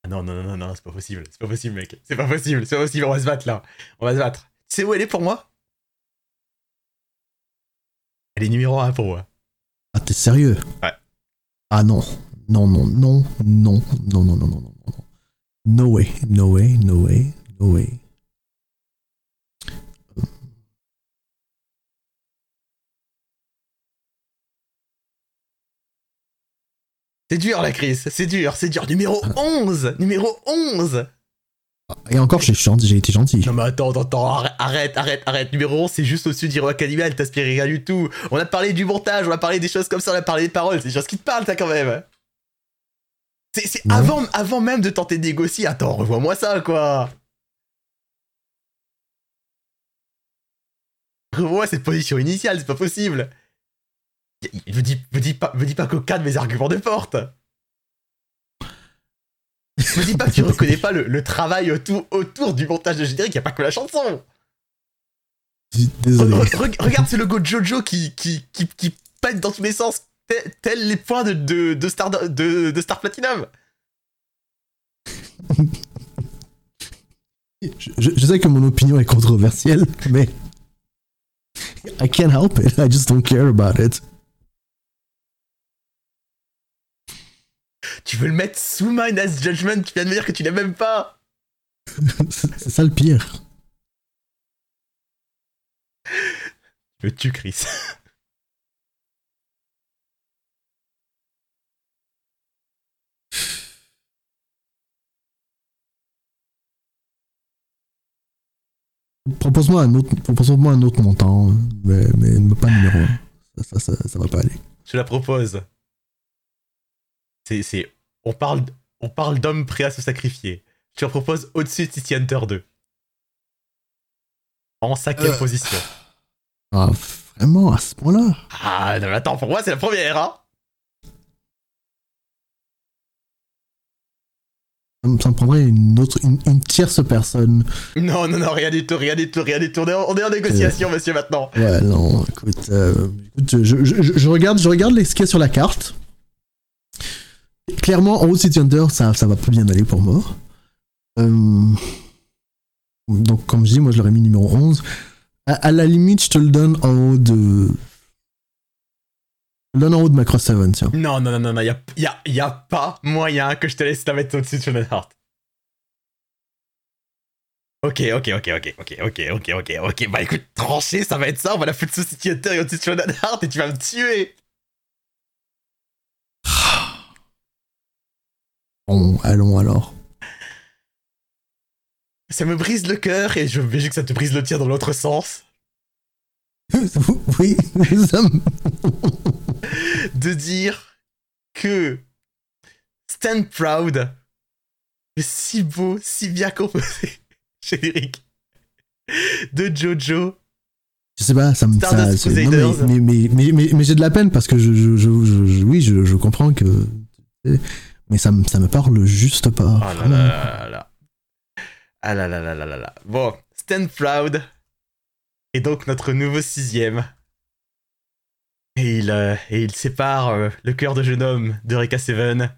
Ah non, non, non, non, non, c'est pas possible, c'est pas possible, mec. C'est pas possible, c'est pas possible, on va se battre là. On va se battre. Tu sais où elle est pour moi Elle est numéro 1 pour moi. Ah, t'es sérieux Ouais. Ah non. Non, non, non, non, non, non, non, non, non, non. No way, no way, no way, no way. C'est dur la Chris, c'est dur, c'est dur. Numéro 11 Numéro 11 Et encore, j'ai j'ai été gentil. Non mais attends, attends, attends, arrête, arrête, arrête. Numéro 11, c'est juste au-dessus d'Hero Academia, elle t'inspire rien du tout. On a parlé du montage, on a parlé des choses comme ça, on a parlé des paroles, c'est des choses qui te parlent, ça quand même. C'est c'est Ouais. avant, avant même de tenter de négocier. Attends, revois-moi ça, quoi. Revois cette position initiale, c'est pas possible. Y- Me dis, me dis pas, me dis pas qu'aucun de mes arguments ne porte. Me dis pas que tu reconnais pas le, le travail autour, autour du montage de générique, y a pas que la chanson. Désolé. Re- re- regarde ce logo de Jojo qui, qui, qui, qui pète dans tous les sens, tel, tel les points de, de, de Star, de, de Star Platinum. Je, je- je sais que mon opinion est controversielle, mais I can't help it. I just don't care about it. Tu veux le mettre sous Minus Judgment, tu viens de me dire que tu l'aimes même pas. C'est ça le pire. Je me tue, Chris. Propose-moi un autre, propose-moi un autre montant, mais, mais, mais pas numéro 1. Ça, ça, ça, ça va pas aller. Je la propose. C'est, c'est, on parle, on parle d'hommes prêts à se sacrifier. Je te la propose au-dessus de City Hunter 2. En cinquième Euh. position. Ah, vraiment, à ce point-là? Ah, non, mais attends, pour moi, c'est la première, hein. ça me, prendrait une autre, une, une tierce personne. Non, non, non, rien du tout, rien du tout, rien du tout. On est en, on est en négociation, monsieur, maintenant. Ouais, non, écoute, euh, écoute je, je, je- je regarde, je regarde les- ce qu'il y a sur la carte. Clairement, en haut de City Hunter, ça, ça va pas bien aller pour moi. Euh, donc, comme je dis, moi je l'aurais mis numéro 11. À, la limite, je te le donne en haut de. Je te le donne en haut de Macross 7, tiens. Non, non, non, non, non, y a, y, a, y a pas moyen que je te laisse la mettre au-dessus de Shonen. Ok, ok, ok, ok, ok, ok, ok, ok, ok. Bah écoute, tranché, ça va être ça. On va la foutre sous City Hunter et au-dessus de Shonen et tu vas me tuer. Bon, allons alors. Ça me brise le cœur et je veux que ça te brise le tien dans l'autre sens. oui, ça me- De dire que Stand Proud, le si beau, si bien composé générique de Jojo. Je sais pas, ça me. Ça- non, mais mais, j'ai de la peine parce que je, je, je, je- je- oui, je comprends que. Mais ça, me- ça me parle juste pas. Oh là là là là. Ah là là là là là là. Bon, Stand Proud est donc notre nouveau sixième. Et il, euh, et il sépare euh, le cœur de jeune homme de Reka Seven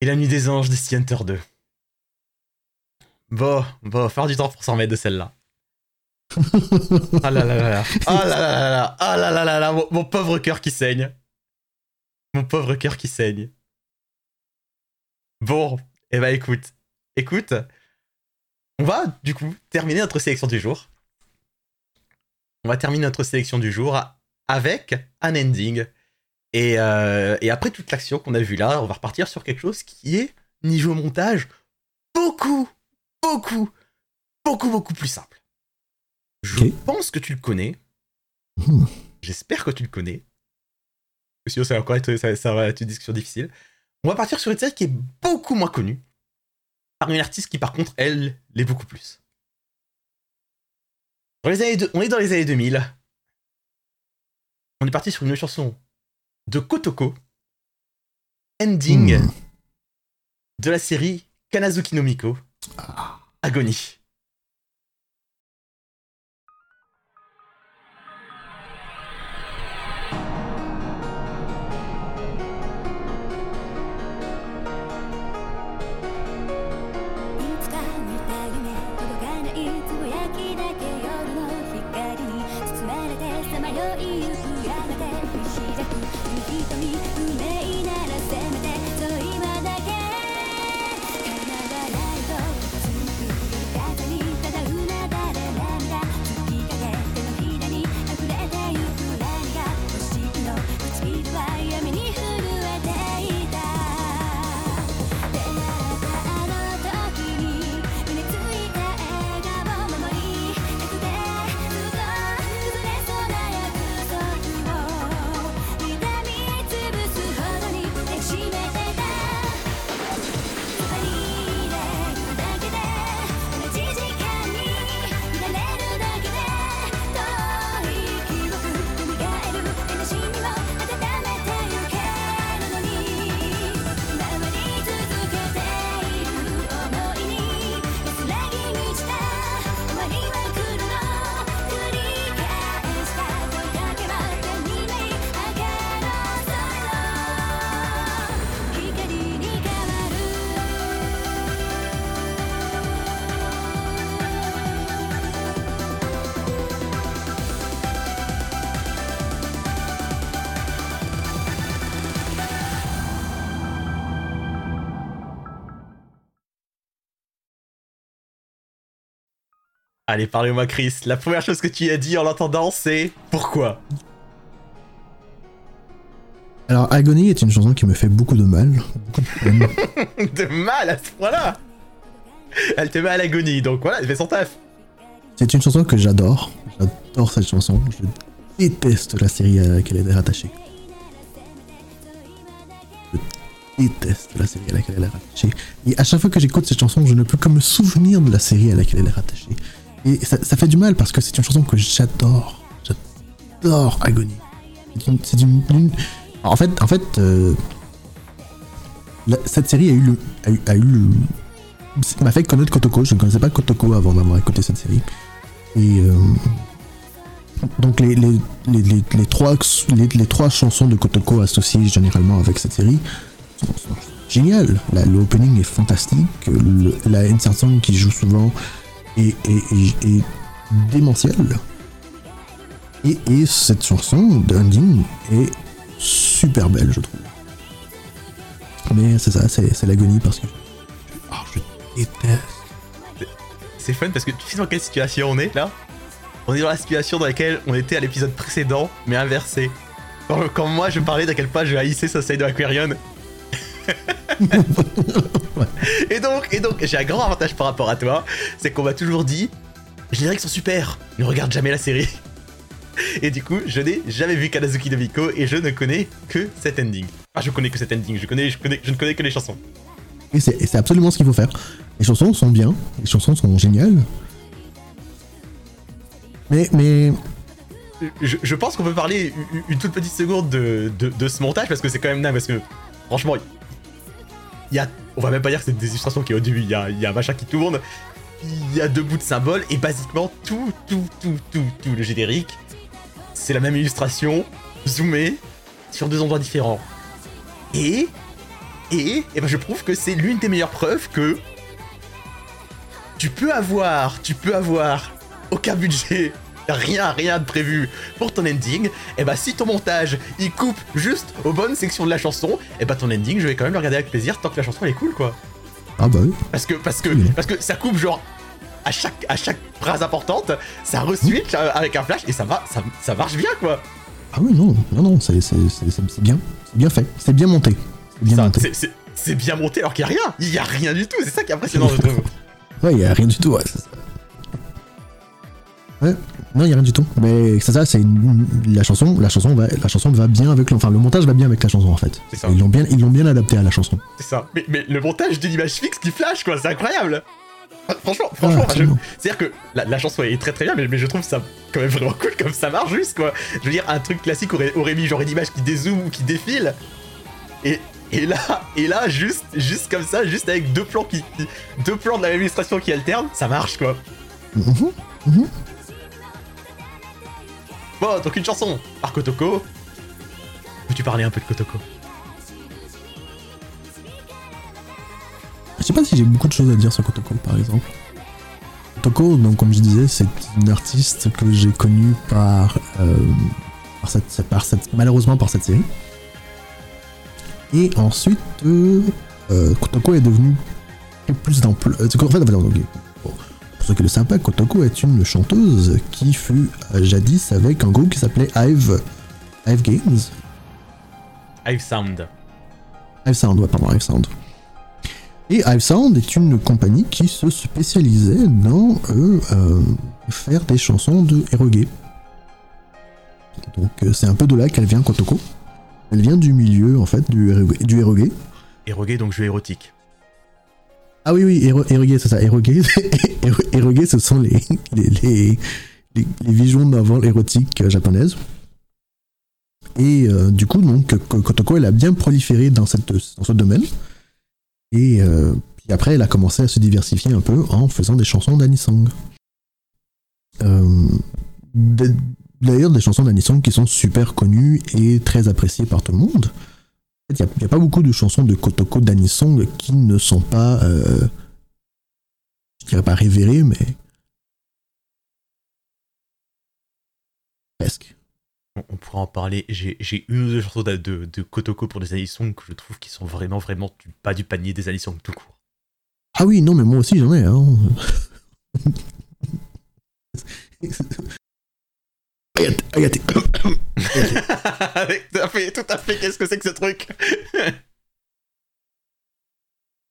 et la nuit des anges de Sea Hunter 2. Bon, bon, faire du temps pour s'en mettre de celle-là. Ah là là là là. Ah là là là là. Ah là là là là. Mon pauvre cœur qui saigne. Mon pauvre cœur qui saigne. Bon, eh ben écoute. Écoute. On va, du coup, terminer notre sélection du jour. On va terminer notre sélection du jour avec un ending. Et, euh, et après toute l'action qu'on a vue là, on va repartir sur quelque chose qui est, niveau montage, beaucoup, beaucoup, beaucoup, beaucoup plus simple. Je pense que tu le connais. Hmm. J'espère que tu le connais. Sinon, ça va encore être, ça, ça va être une discussion difficile. On va partir sur une série qui est beaucoup moins connue. par une artiste qui par contre, elle, l'est beaucoup plus. Dans les années on est dans les années 2000. On est parti sur une chanson de Kotoko, ending Hmm. de la série Kanazuki no Miko, Agony. Allez, parlez-moi, Chris. La première chose que tu as dit en l'entendant, c'est pourquoi? Alors, Agony est une chanson qui me fait beaucoup de mal. beaucoup de peine. De mal à ce point-là? Elle te met à l'agonie, donc voilà, elle fait son taf. C'est une chanson que j'adore. J'adore cette chanson. Je déteste la série à laquelle elle est rattachée. Je déteste la série à laquelle elle est rattachée. Et à chaque fois que j'écoute cette chanson, je ne peux que me souvenir de la série à laquelle elle est rattachée. Et ça, fait du mal parce que c'est une chanson que j'adore. J'adore Agony. C'est une, c'est une- une- En fait, en fait euh, cette série a eu le, a eu, m'a fait connaître Kotoko. Je ne connaissais pas Kotoko avant d'avoir écouté cette série. Et euh, donc les, les, les, trois, les, trois chansons de Kotoko associées généralement avec cette série sont, géniales. L'opening est fantastique. La insert song qui joue souvent est, est, est, démentielle. Et, et cette chanson d'ending est super belle, je trouve. Mais c'est ça, c'est l'agonie parce que je déteste. C'est fun parce que tu sais dans quelle situation on est là? On est dans la situation dans laquelle on était à l'épisode précédent, mais inversé. Quand, moi je parlais d'à quel point je haïssais Society de Aquarion. Et donc, et donc j'ai un grand avantage par rapport à toi, c'est qu'on m'a toujours dit les génériques sont super, ne regarde jamais la série. Et du coup, je n'ai jamais vu Kanazuki no Miko et je ne connais que cet ending. Enfin, je connais que cet ending, je, connais, je, connais, je ne connais que les chansons. Et c'est absolument ce qu'il faut faire. Les chansons sont bien, les chansons sont géniales. Mais, mais je, je pense qu'on peut parler une, une toute petite seconde de, de, de ce montage parce que c'est quand même dingue parce que franchement y a on va même pas dire que c'est des illustrations qui est au début il y a, y a un machin qui tourne. Il y a deux bouts de symboles et basiquement tout tout tout tout tout le générique c'est la même illustration zoomée sur deux endroits différents. Et et, et ben je trouve que c'est l'une des meilleures preuves que tu peux avoir tu peux avoir aucun budget rien, rien de prévu pour ton ending, et bah si ton montage il coupe juste aux bonnes sections de la chanson, et bah ton ending je vais quand même le regarder avec plaisir tant que la chanson elle est cool quoi. ah bah oui. Parce que parce que Oui. parce que ça coupe genre à chaque à chaque phrase importante, ça reswitch euh, avec un flash et ça va ça, ça marche bien quoi. Ah oui non non non c'est bien, c'est bien fait, c'est bien monté, c'est bien Ça, monté. c'est- c'est c'est bien monté alors qu'il y a rien, il y a rien du tout, c'est ça qui est impressionnant je trouve. Ouais y a rien du tout. Ouais, ça. Non, il y a rien du tout. Mais c'est ça, c'est une- la chanson, la chanson va, la chanson va bien avec le, enfin le montage va bien avec la chanson en fait. Ça. Ils l'ont bien, ils l'ont bien adapté à la chanson. C'est ça. Mais, mais le montage d'une image fixe qui flash, quoi, c'est incroyable. Ah, Franchement, Ah, franchement, je- c'est-à-dire que la, la chanson est très très bien, mais, mais je trouve ça quand même vraiment cool comme ça marche juste, quoi. Je veux dire, un truc classique aurait, aurait mis genre une image qui dézoome ou qui défile. Et, et là, et là, juste, juste comme ça, juste avec deux plans qui, qui- deux plans de la même illustration qui alternent, ça marche, quoi. Mhm. Bon, donc une chanson par Kotoko. Peux-tu parler un peu de Kotoko? Je sais pas si j'ai beaucoup de choses à dire sur Kotoko par exemple. Kotoko, donc comme je disais, c'est une artiste que j'ai connue par, euh, par, cette, par cette, malheureusement par cette série. Et ensuite, euh, Kotoko est devenue plus d'ampleur. En fait, le savent pas, Kotoko est une chanteuse qui fut jadis avec un groupe qui s'appelait Hive, Hive Games. Hive Sound. Hive Sound, ouais, pardon, Hive Sound. Et Hive Sound est une compagnie qui se spécialisait dans euh, euh, faire des chansons de eroge. Donc euh, c'est un peu de là qu'elle vient Kotoko. Elle vient du milieu en fait du eroge. Du eroge. Donc jeu érotique. Ah oui oui, ero- eroge c'est ça. Eroge, ero- eroge ce sont les les, les, les, novels érotiques euh, japonaises. Et euh, du coup donc Ko- Kotoko elle a bien proliféré dans cette dans ce domaine. Et euh, puis après, elle a commencé à se diversifier un peu en faisant des chansons d'Anisong. Euh, D'ailleurs, des chansons d'Anisong qui sont super connues et très appréciées par tout le monde. Il n'y a, pas beaucoup de chansons de Kotoko d'Anisong qui ne sont pas, euh, je dirais pas révérées, mais presque. On, on pourra en parler. J'ai j'ai une ou deux chansons de, de, de Kotoko pour des Anisong que je trouve qui sont vraiment, vraiment du, pas du panier des Anisong tout court. Ah oui, non, mais moi aussi j'en ai. Hein. Regarde, regarde. tout à fait, tout à fait, qu'est-ce que c'est que ce truc?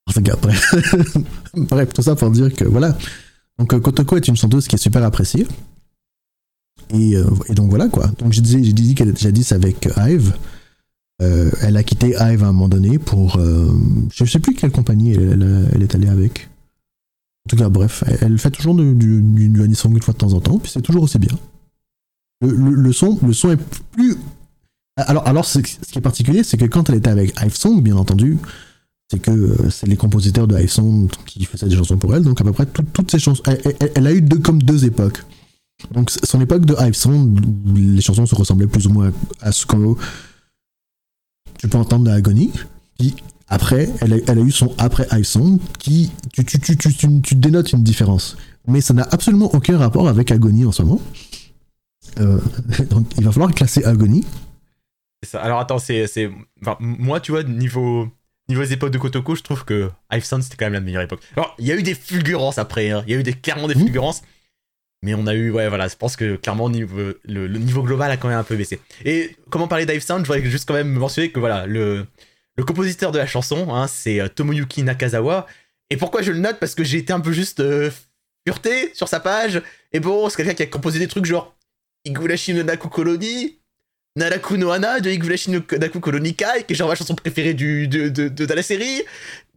En tout cas, bref. tout ça pour dire que voilà. Donc euh, Kotoko est une chanteuse qui est super appréciée. Et, euh, et donc voilà quoi. Donc j'ai dit, dit qu'elle était jadis avec Hive. Euh, elle a quitté Hive à un moment donné pour. euh, je sais plus quelle compagnie elle, elle- elle est allée avec. En tout cas, bref, elle, elle fait toujours du, du, du, une fois de temps en temps, puis c'est toujours aussi bien. Le, son, le son est plus. Alors, alors ce, qui est particulier, c'est que quand elle était avec Hive Song, bien entendu, c'est que euh, c'est les compositeurs de Hive Song qui faisaient des chansons pour elle, donc à peu près tout- toutes ces chansons. Elle, a eu comme deux époques. Donc son époque de Hive Song, où les chansons se ressemblaient plus ou moins à ce que tu peux entendre dans Agony. Puis après, elle a, elle a eu son après Hive Song, qui tu, tu, tu, tu, tu dénotes une différence. Mais ça n'a absolument aucun rapport avec Agony en ce moment. Euh, donc il va falloir classer Agony. Ça. Alors attends, c'est. Enfin, moi, tu vois, niveau. Niveau des époques de Kotoko, je trouve que Hive Sound c'était quand même la meilleure époque. Alors, il y a eu des fulgurances après, hein. il y a eu des, clairement des fulgurances, mais on a eu, ouais, voilà, je pense que clairement niveau, le, le niveau global a quand même un peu baissé. Et comment parler d'Hive Sound, je voudrais juste quand même mentionner que voilà, le, le compositeur de la chanson, hein, c'est euh, Tomoyuki Nakazawa. Et pourquoi je le note? Parce que j'ai été un peu juste euh, sur sa page. Et bon, c'est quelqu'un qui a composé des trucs genre Igurashi no Naku Koloni, Naraku no Hana de Igurashi no Naku Koloni Kai, qui est genre ma chanson préférée du, de, de, de, de la série.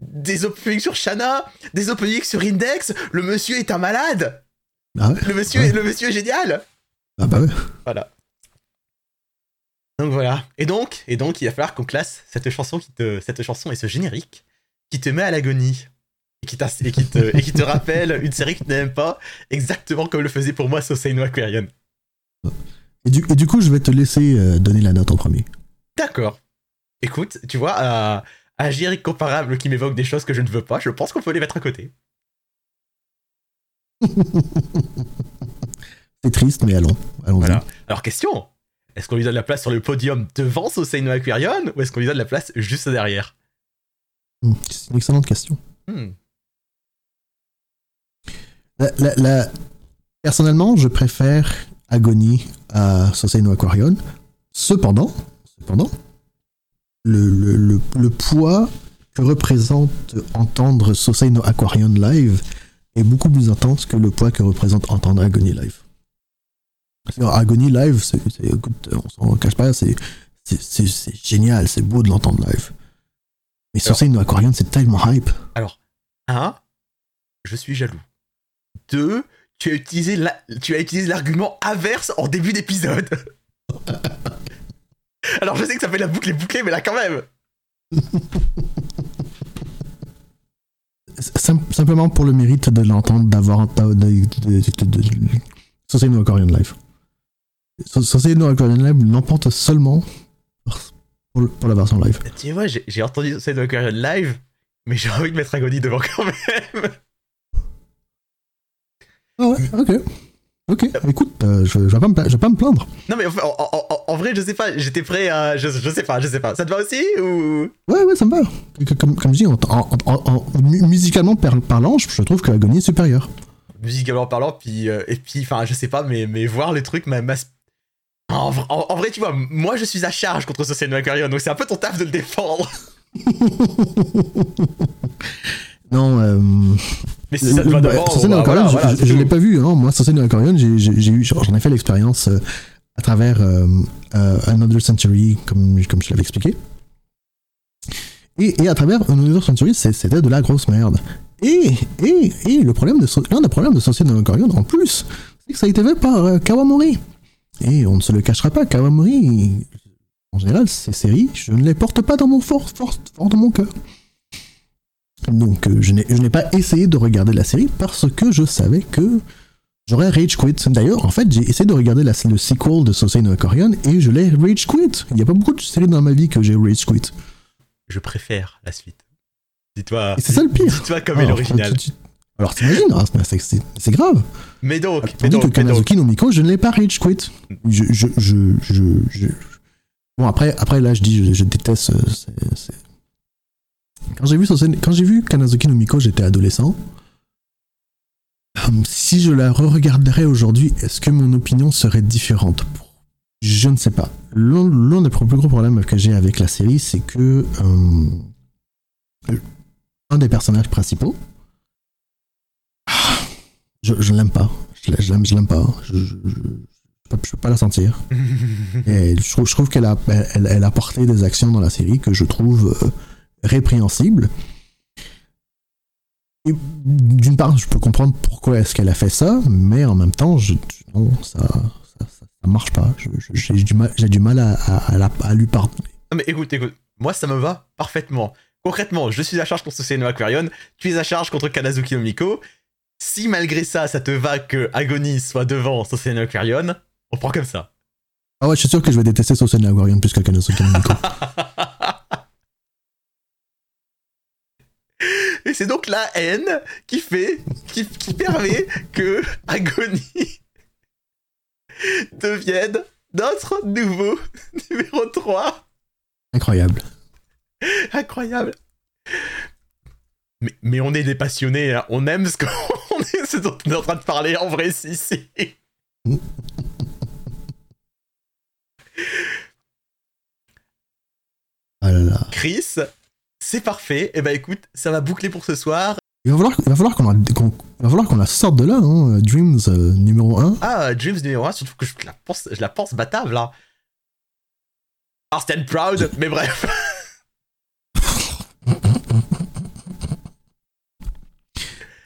Des openings sur Shana, des openings sur Index. Le monsieur est un malade. Ah ouais Le monsieur, Ouais. le monsieur est génial. Ah bah ouais. Voilà. Donc voilà. Et donc, et donc, il va falloir qu'on classe cette chanson qui te, cette chanson et ce générique qui te met à l'agonie et qui, et qui te, et qui te rappelle une série que tu n'aimes pas, exactement comme le faisait pour moi Sosei no Aquarian. Et du, et du coup, je vais te laisser euh, donner la note en premier. D'accord. Écoute, tu vois, à, générique comparable qui m'évoque des choses que je ne veux pas, je pense qu'on peut les mettre à côté. C'est triste, mais allons. Allons-y. Voilà. Alors, question est-ce qu'on lui donne la place sur le podium devant Sosei no Aquarian ou est-ce qu'on lui donne la place juste derrière Hmm, C'est une excellente question. Hmm. La- la- la- Personnellement, je préfère Agony à Sosei no Aquarion. Cependant, cependant le, le, le, le poids que représente entendre Sosei no Aquarion live est beaucoup plus intense que le poids que représente entendre Agony live. Agony live, c'est, c'est- écoute, on s'en cache pas, c'est, génial, c'est beau de l'entendre live. Mais sur scène Aquarium, c'est tellement hype. Un, je suis jaloux. Deux, tu as utilisé la- tu as utilisé l'argument inverse en début d'épisode. Alors je sais que ça fait la boucle est bouclée, mais là quand même. Sim- simplement pour le mérite de l'entendre, d'avoir de, de, de, de, de, Society no Aquarium Live. So- Society no Aquarium Live l'emporte seulement pour, le- pour la version live. Tu vois, j'ai entendu cette Aquarium live, mais j'ai envie de mettre Agony devant quand même. Ah ouais, ok. Ok, écoute, euh, je, je, vais pas me, pla- je vais pas me plaindre. Non mais en, en- en- en- en vrai, je sais pas, j'étais prêt à... Je, je sais pas, je sais pas. Ça te va aussi ou... Ouais, ouais, ça me va. Comme, comme je dis, en, en- en- en- mu- musicalement par- parlant, je trouve que Agony est supérieur. musicalement parlant, puis euh, et puis enfin je sais pas, mais mais voir les trucs m'a en, vrai, tu vois, moi je suis à charge contre Social Aquarium, donc c'est un peu ton taf de le défendre. Non, euh, Mais si ça te va bah, bah, Aquarium, voilà, voilà, je, tout. l'ai pas vu. Hein. Moi, Society no Aquarium, j'ai- eu, j'en ai fait l'expérience euh, à travers euh, euh, Another Century, comme, comme je l'avais expliqué. Et, et à travers Another Century, c'était de la grosse merde. Et, et, et le problème de l'un des problèmes de Society no Aquarium, en plus, c'est que ça a été fait par euh, Kawamori. Et on ne se le cachera pas, Kawamori, en général, ces séries, je ne les porte pas dans mon fort, fort, fort dans mon cœur. Donc euh, je n'ai pas essayé de regarder la série parce que je savais que j'aurais rage quit. D'ailleurs, en fait, j'ai essayé de regarder la- le sequel de Sosei no Aquarion et je l'ai rage quit. Il n'y a pas beaucoup de séries dans ma vie que j'ai rage quit. Je préfère la suite. Dis-toi. C'est ça le pire. Dis-toi comme est l'original. Alors t'imagines, hein, c'est- grave. Mais donc, mais donc, que. Kanazuki no Miko, je ne l'ai pas rage quit. Je, je, je, Bon, après, après là, je dis, je, je déteste. Quand j'ai vu, quand j'ai vu Kanazuki no Miko, j'étais adolescent. Hum, Si je la re-regarderais aujourd'hui, est-ce que mon opinion serait différente? Je ne sais pas. L'un des plus gros problèmes que j'ai avec la série, c'est que hum, un des personnages principaux, je, je l'aime pas. Je, l'a- je l'aime, je l'aime pas. Je, je, je- peux pas- je peux pas la sentir. Et je trouve, je trouve qu'elle a, elle, elle a porté des actions dans la série que je trouve euh, répréhensibles. Et d'une part, je peux comprendre pourquoi est-ce qu'elle a fait ça, mais en même temps, je, non, ça, ça, ça, ça marche pas. J'ai du mal, j'ai du mal à, à, à la- à lui pardonner. Non mais écoute, écoute, moi ça me va parfaitement. Concrètement, je suis à charge contre Social no Aquarion, tu es à charge contre Kanazuki no Miko. Si malgré ça, ça te va que Agony soit devant Social no Aquarion, on prend comme ça. Ah ouais, je suis sûr que je vais détester Sosen Aquarium plus que Kanosuke no Et c'est donc la haine qui fait, qui, qui permet que Agony devienne notre nouveau numéro 3. Incroyable. Incroyable. Mais, mais on est des passionnés, hein. on aime ce qu'on est, ce dont on est en train de parler en vrai, si, si. Ah là là. Chris, c'est parfait. Et bah écoute, ça va boucler pour ce soir. Il va falloir, il va falloir qu'on la, qu'on- il va falloir qu'on la sorte de là, hein. Dreams euh, numéro 1. Ah, Dreams numéro 1, surtout que je la pense, je la pense batave là. Ah, stand proud, mais bref.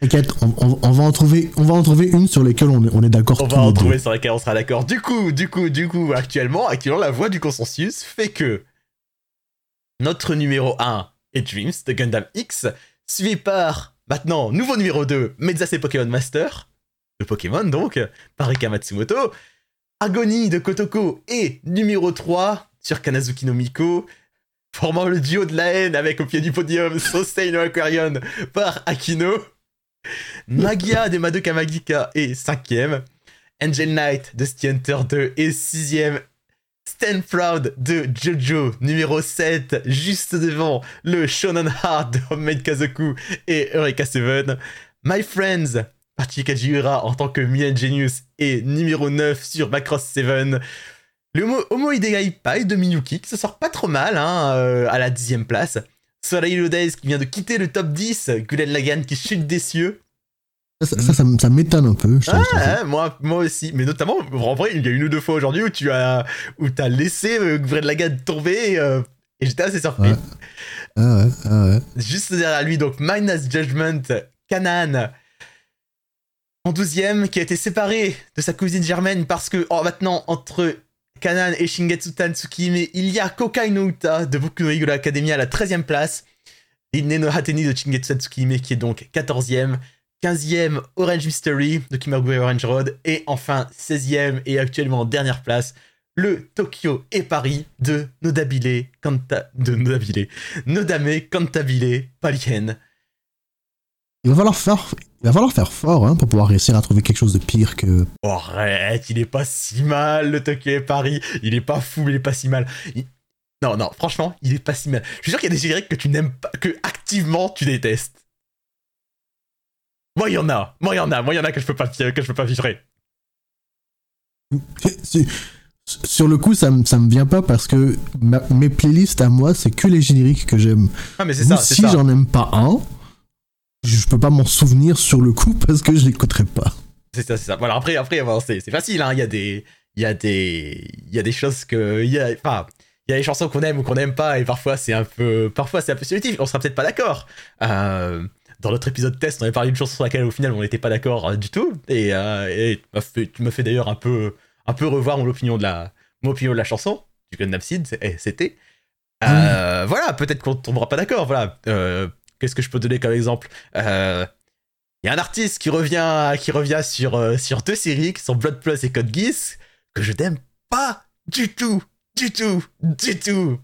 T'inquiète, on, on- on va en trouver, on va en trouver une sur lesquelles on est, on est d'accord On va en trouver sur laquelle on sera d'accord. Du coup, du coup, du coup, actuellement, actuellement, la voix du consensus fait que notre numéro 1 est Dreams de Gundam X, suivi par, maintenant, nouveau numéro 2, Mezase Pokémon Master, de Pokémon donc, par Rika Matsumoto, Agony de Kotoko et numéro 3 sur Kanazuki no Miko, formant le duo de la haine avec au pied du podium Sosei no Aquarion par Akino, Magia de Madoka Magica et 5ème, Angel Knight de City Hunter 2 et 6ème, Stand Proud de Jojo numéro 7, juste devant le Shonen Heart de Homemade Kazoku et Eureka 7, My Friends par Chikajiura en tant que Mian Genius et numéro 9 sur Macross 7, le Homo, Homo Pai de Miyuki qui se sort pas trop mal hein, euh, à la dixième place, Soleil Days qui vient de quitter le top 10, Gulen Lagan qui chute des cieux, Ça, ça, ça, m'étonne un peu. je Ah, ouais, moi, moi aussi, mais notamment, en vrai, il y a une ou deux fois aujourd'hui où tu as, où as laissé euh, Gwen Lagann tomber euh, et j'étais assez surpris. Ouais. Ah ouais, ah ouais. Juste derrière lui, donc Minus Judgment, Kanan, en 12ème, qui a été séparé de sa cousine germaine parce que oh, maintenant, entre Kanan et Shingetsu Tatsukime, il y a Kokai no Uta de Boku no Hero Academia à la 13ème place, et Neno Hateni de Shingetsu Tatsukime qui est donc 14ème, 15ème Orange Mystery de Kimagure Orange Road, et enfin 16ème et actuellement en dernière place, le Tokyo et Paris de Nodabile Kanta... de Nodabile. Nodame Cantabile Palien. Il va falloir faire, il va falloir faire fort hein, pour pouvoir réussir à trouver quelque chose de pire que. Oh, arrête, il est pas si mal le Tokyo et Paris. Il est pas fou, mais il est pas si mal. Il- Non, non, franchement, il est pas si mal. Je suis sûr qu'il y a des génériques que tu n'aimes pas, que activement tu détestes. Moi, il y en a. Moi, il y en a. Moi, il y en a que je peux pas, que je peux pas vivre. C'est- Sur le coup, ça, me- ça me vient pas parce que ma- mes playlists à moi, c'est que les génériques que j'aime. Ah, mais c'est ça, Si j'en aime pas un, je peux pas m'en souvenir sur le coup parce que je l'écouterai pas. C'est ça, c'est ça. Voilà, après, après, c'est c'est facile, hein. Il y a des, il y a des, il y a des choses que, il y a, enfin, il y a des chansons qu'on aime ou qu'on n'aime pas, et parfois c'est un peu, parfois c'est un peu subjectif. On sera peut-être pas d'accord. Euh, dans notre épisode test, on avait parlé d'une chanson sur laquelle au final on n'était pas d'accord euh, du tout, et, euh, et tu m'as fait, d'ailleurs un peu, un peu revoir mon opinion de la, mon opinion de la chanson du Gundam Seed, eh, c'était. Euh, Voilà, peut-être qu'on tombera pas d'accord. Voilà. Qu'est-ce que je peux donner comme exemple? Il y a un artiste qui revient, qui revient sur, euh, sur deux séries qui sont Blood Plus et Code Geass, que je n'aime pas du tout, du tout, du tout.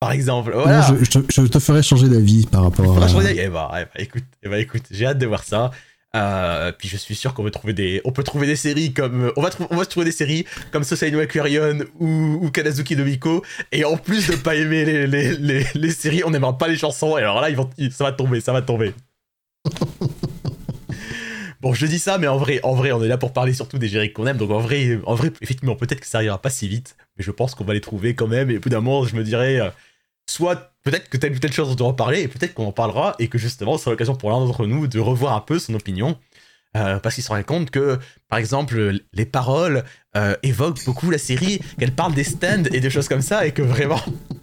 Par exemple, voilà. Je, je- je te ferai changer d'avis par rapport à. changer. Eh bah, eh bah, écoute, eh bah, écoute, j'ai hâte de voir ça. Euh, puis je suis sûr qu'on peut trouver des, on peut trouver des séries comme, on va, trou- on va se trouver des séries comme Sosai no Aquarion ou, ou Kanazuki no Miko. Et en plus de pas aimer les, les, les, les séries, on n'aimera pas les chansons. Et alors là, ils vont, ça va tomber, ça va tomber. Bon, je dis ça, mais en vrai, en vrai, on est là pour parler surtout des génériques qu'on aime. Donc en vrai, en vrai, effectivement, peut-être que ça arrivera pas si vite, mais je pense qu'on va les trouver quand même. Et au bout d'un moment, je me dirais, euh, soit peut-être que telle ou telle chose on doit en parler, et peut-être qu'on en parlera, et que justement, ce sera l'occasion pour l'un d'entre nous de revoir un peu son opinion. euh, parce qu'il se rend compte que, par exemple, les paroles euh, évoquent beaucoup la série, qu'elle parle des stands et des choses comme ça, et que vraiment.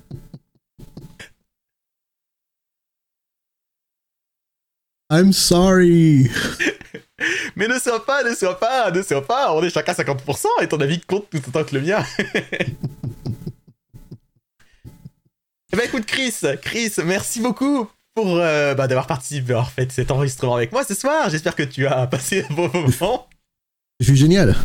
I'm sorry. Mais ne sois pas, ne sois pas, ne sois pas, on est chacun 50%, et ton avis compte tout autant que le mien. Eh ben écoute Chris, Chris, merci beaucoup pour euh, bah, d'avoir participé, d'avoir fait cet enregistrement avec moi ce soir. J'espère que tu as passé un bon moment. Je suis génial.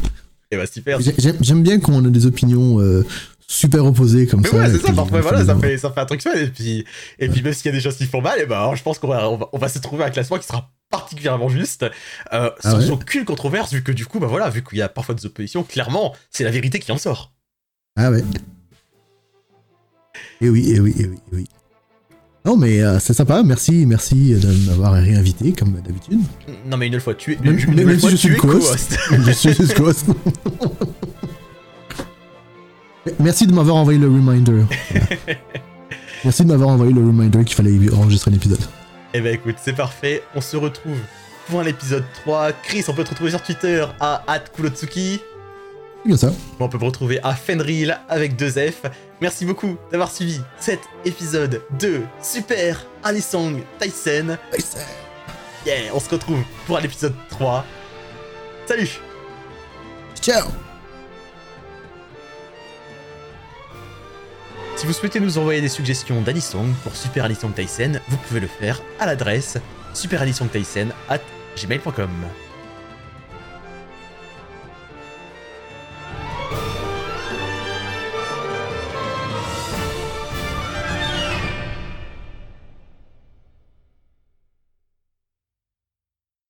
Et bah super. J'ai- J'aime j'aime bien qu'on ait des opinions euh, super opposées comme Mais ça. ouais, c'est ça, parfois, voilà, ça fait, ça fait un truc chouette. Et puis, et puis même s'il y a des choses qui font mal, et ben, je pense qu'on va, on va, on va se trouver un classement qui sera particulièrement juste, euh, Ah sans ouais aucune controverse, vu que du coup, bah voilà, vu qu'il y a parfois des oppositions, clairement, c'est la vérité qui en sort. Ah ouais. Et oui, et oui, et oui, et oui. Non, mais euh, c'est sympa. Merci, merci de m'avoir réinvité comme d'habitude. Non, mais une fois, tu es, une même nouvelle si fois, je suis tu le es co-host. Je suis juste. Merci de m'avoir envoyé le reminder. Voilà. Merci de m'avoir envoyé le reminder qu'il fallait enregistrer l'épisode. Eh ben écoute, c'est parfait. On se retrouve pour un épisode 3. Chris, on peut te retrouver sur Twitter à @kulotsuki. Bien ça. On peut me retrouver à Fenril avec deux F. Merci beaucoup d'avoir suivi cet épisode de Super Anisong Tyson. Yeah, on se retrouve pour un épisode 3. Salut Ciao Si vous souhaitez nous envoyer des suggestions d'Anisong pour Super Anisong Tyson, vous pouvez le faire à l'adresse superanisongtyson at gmail.com.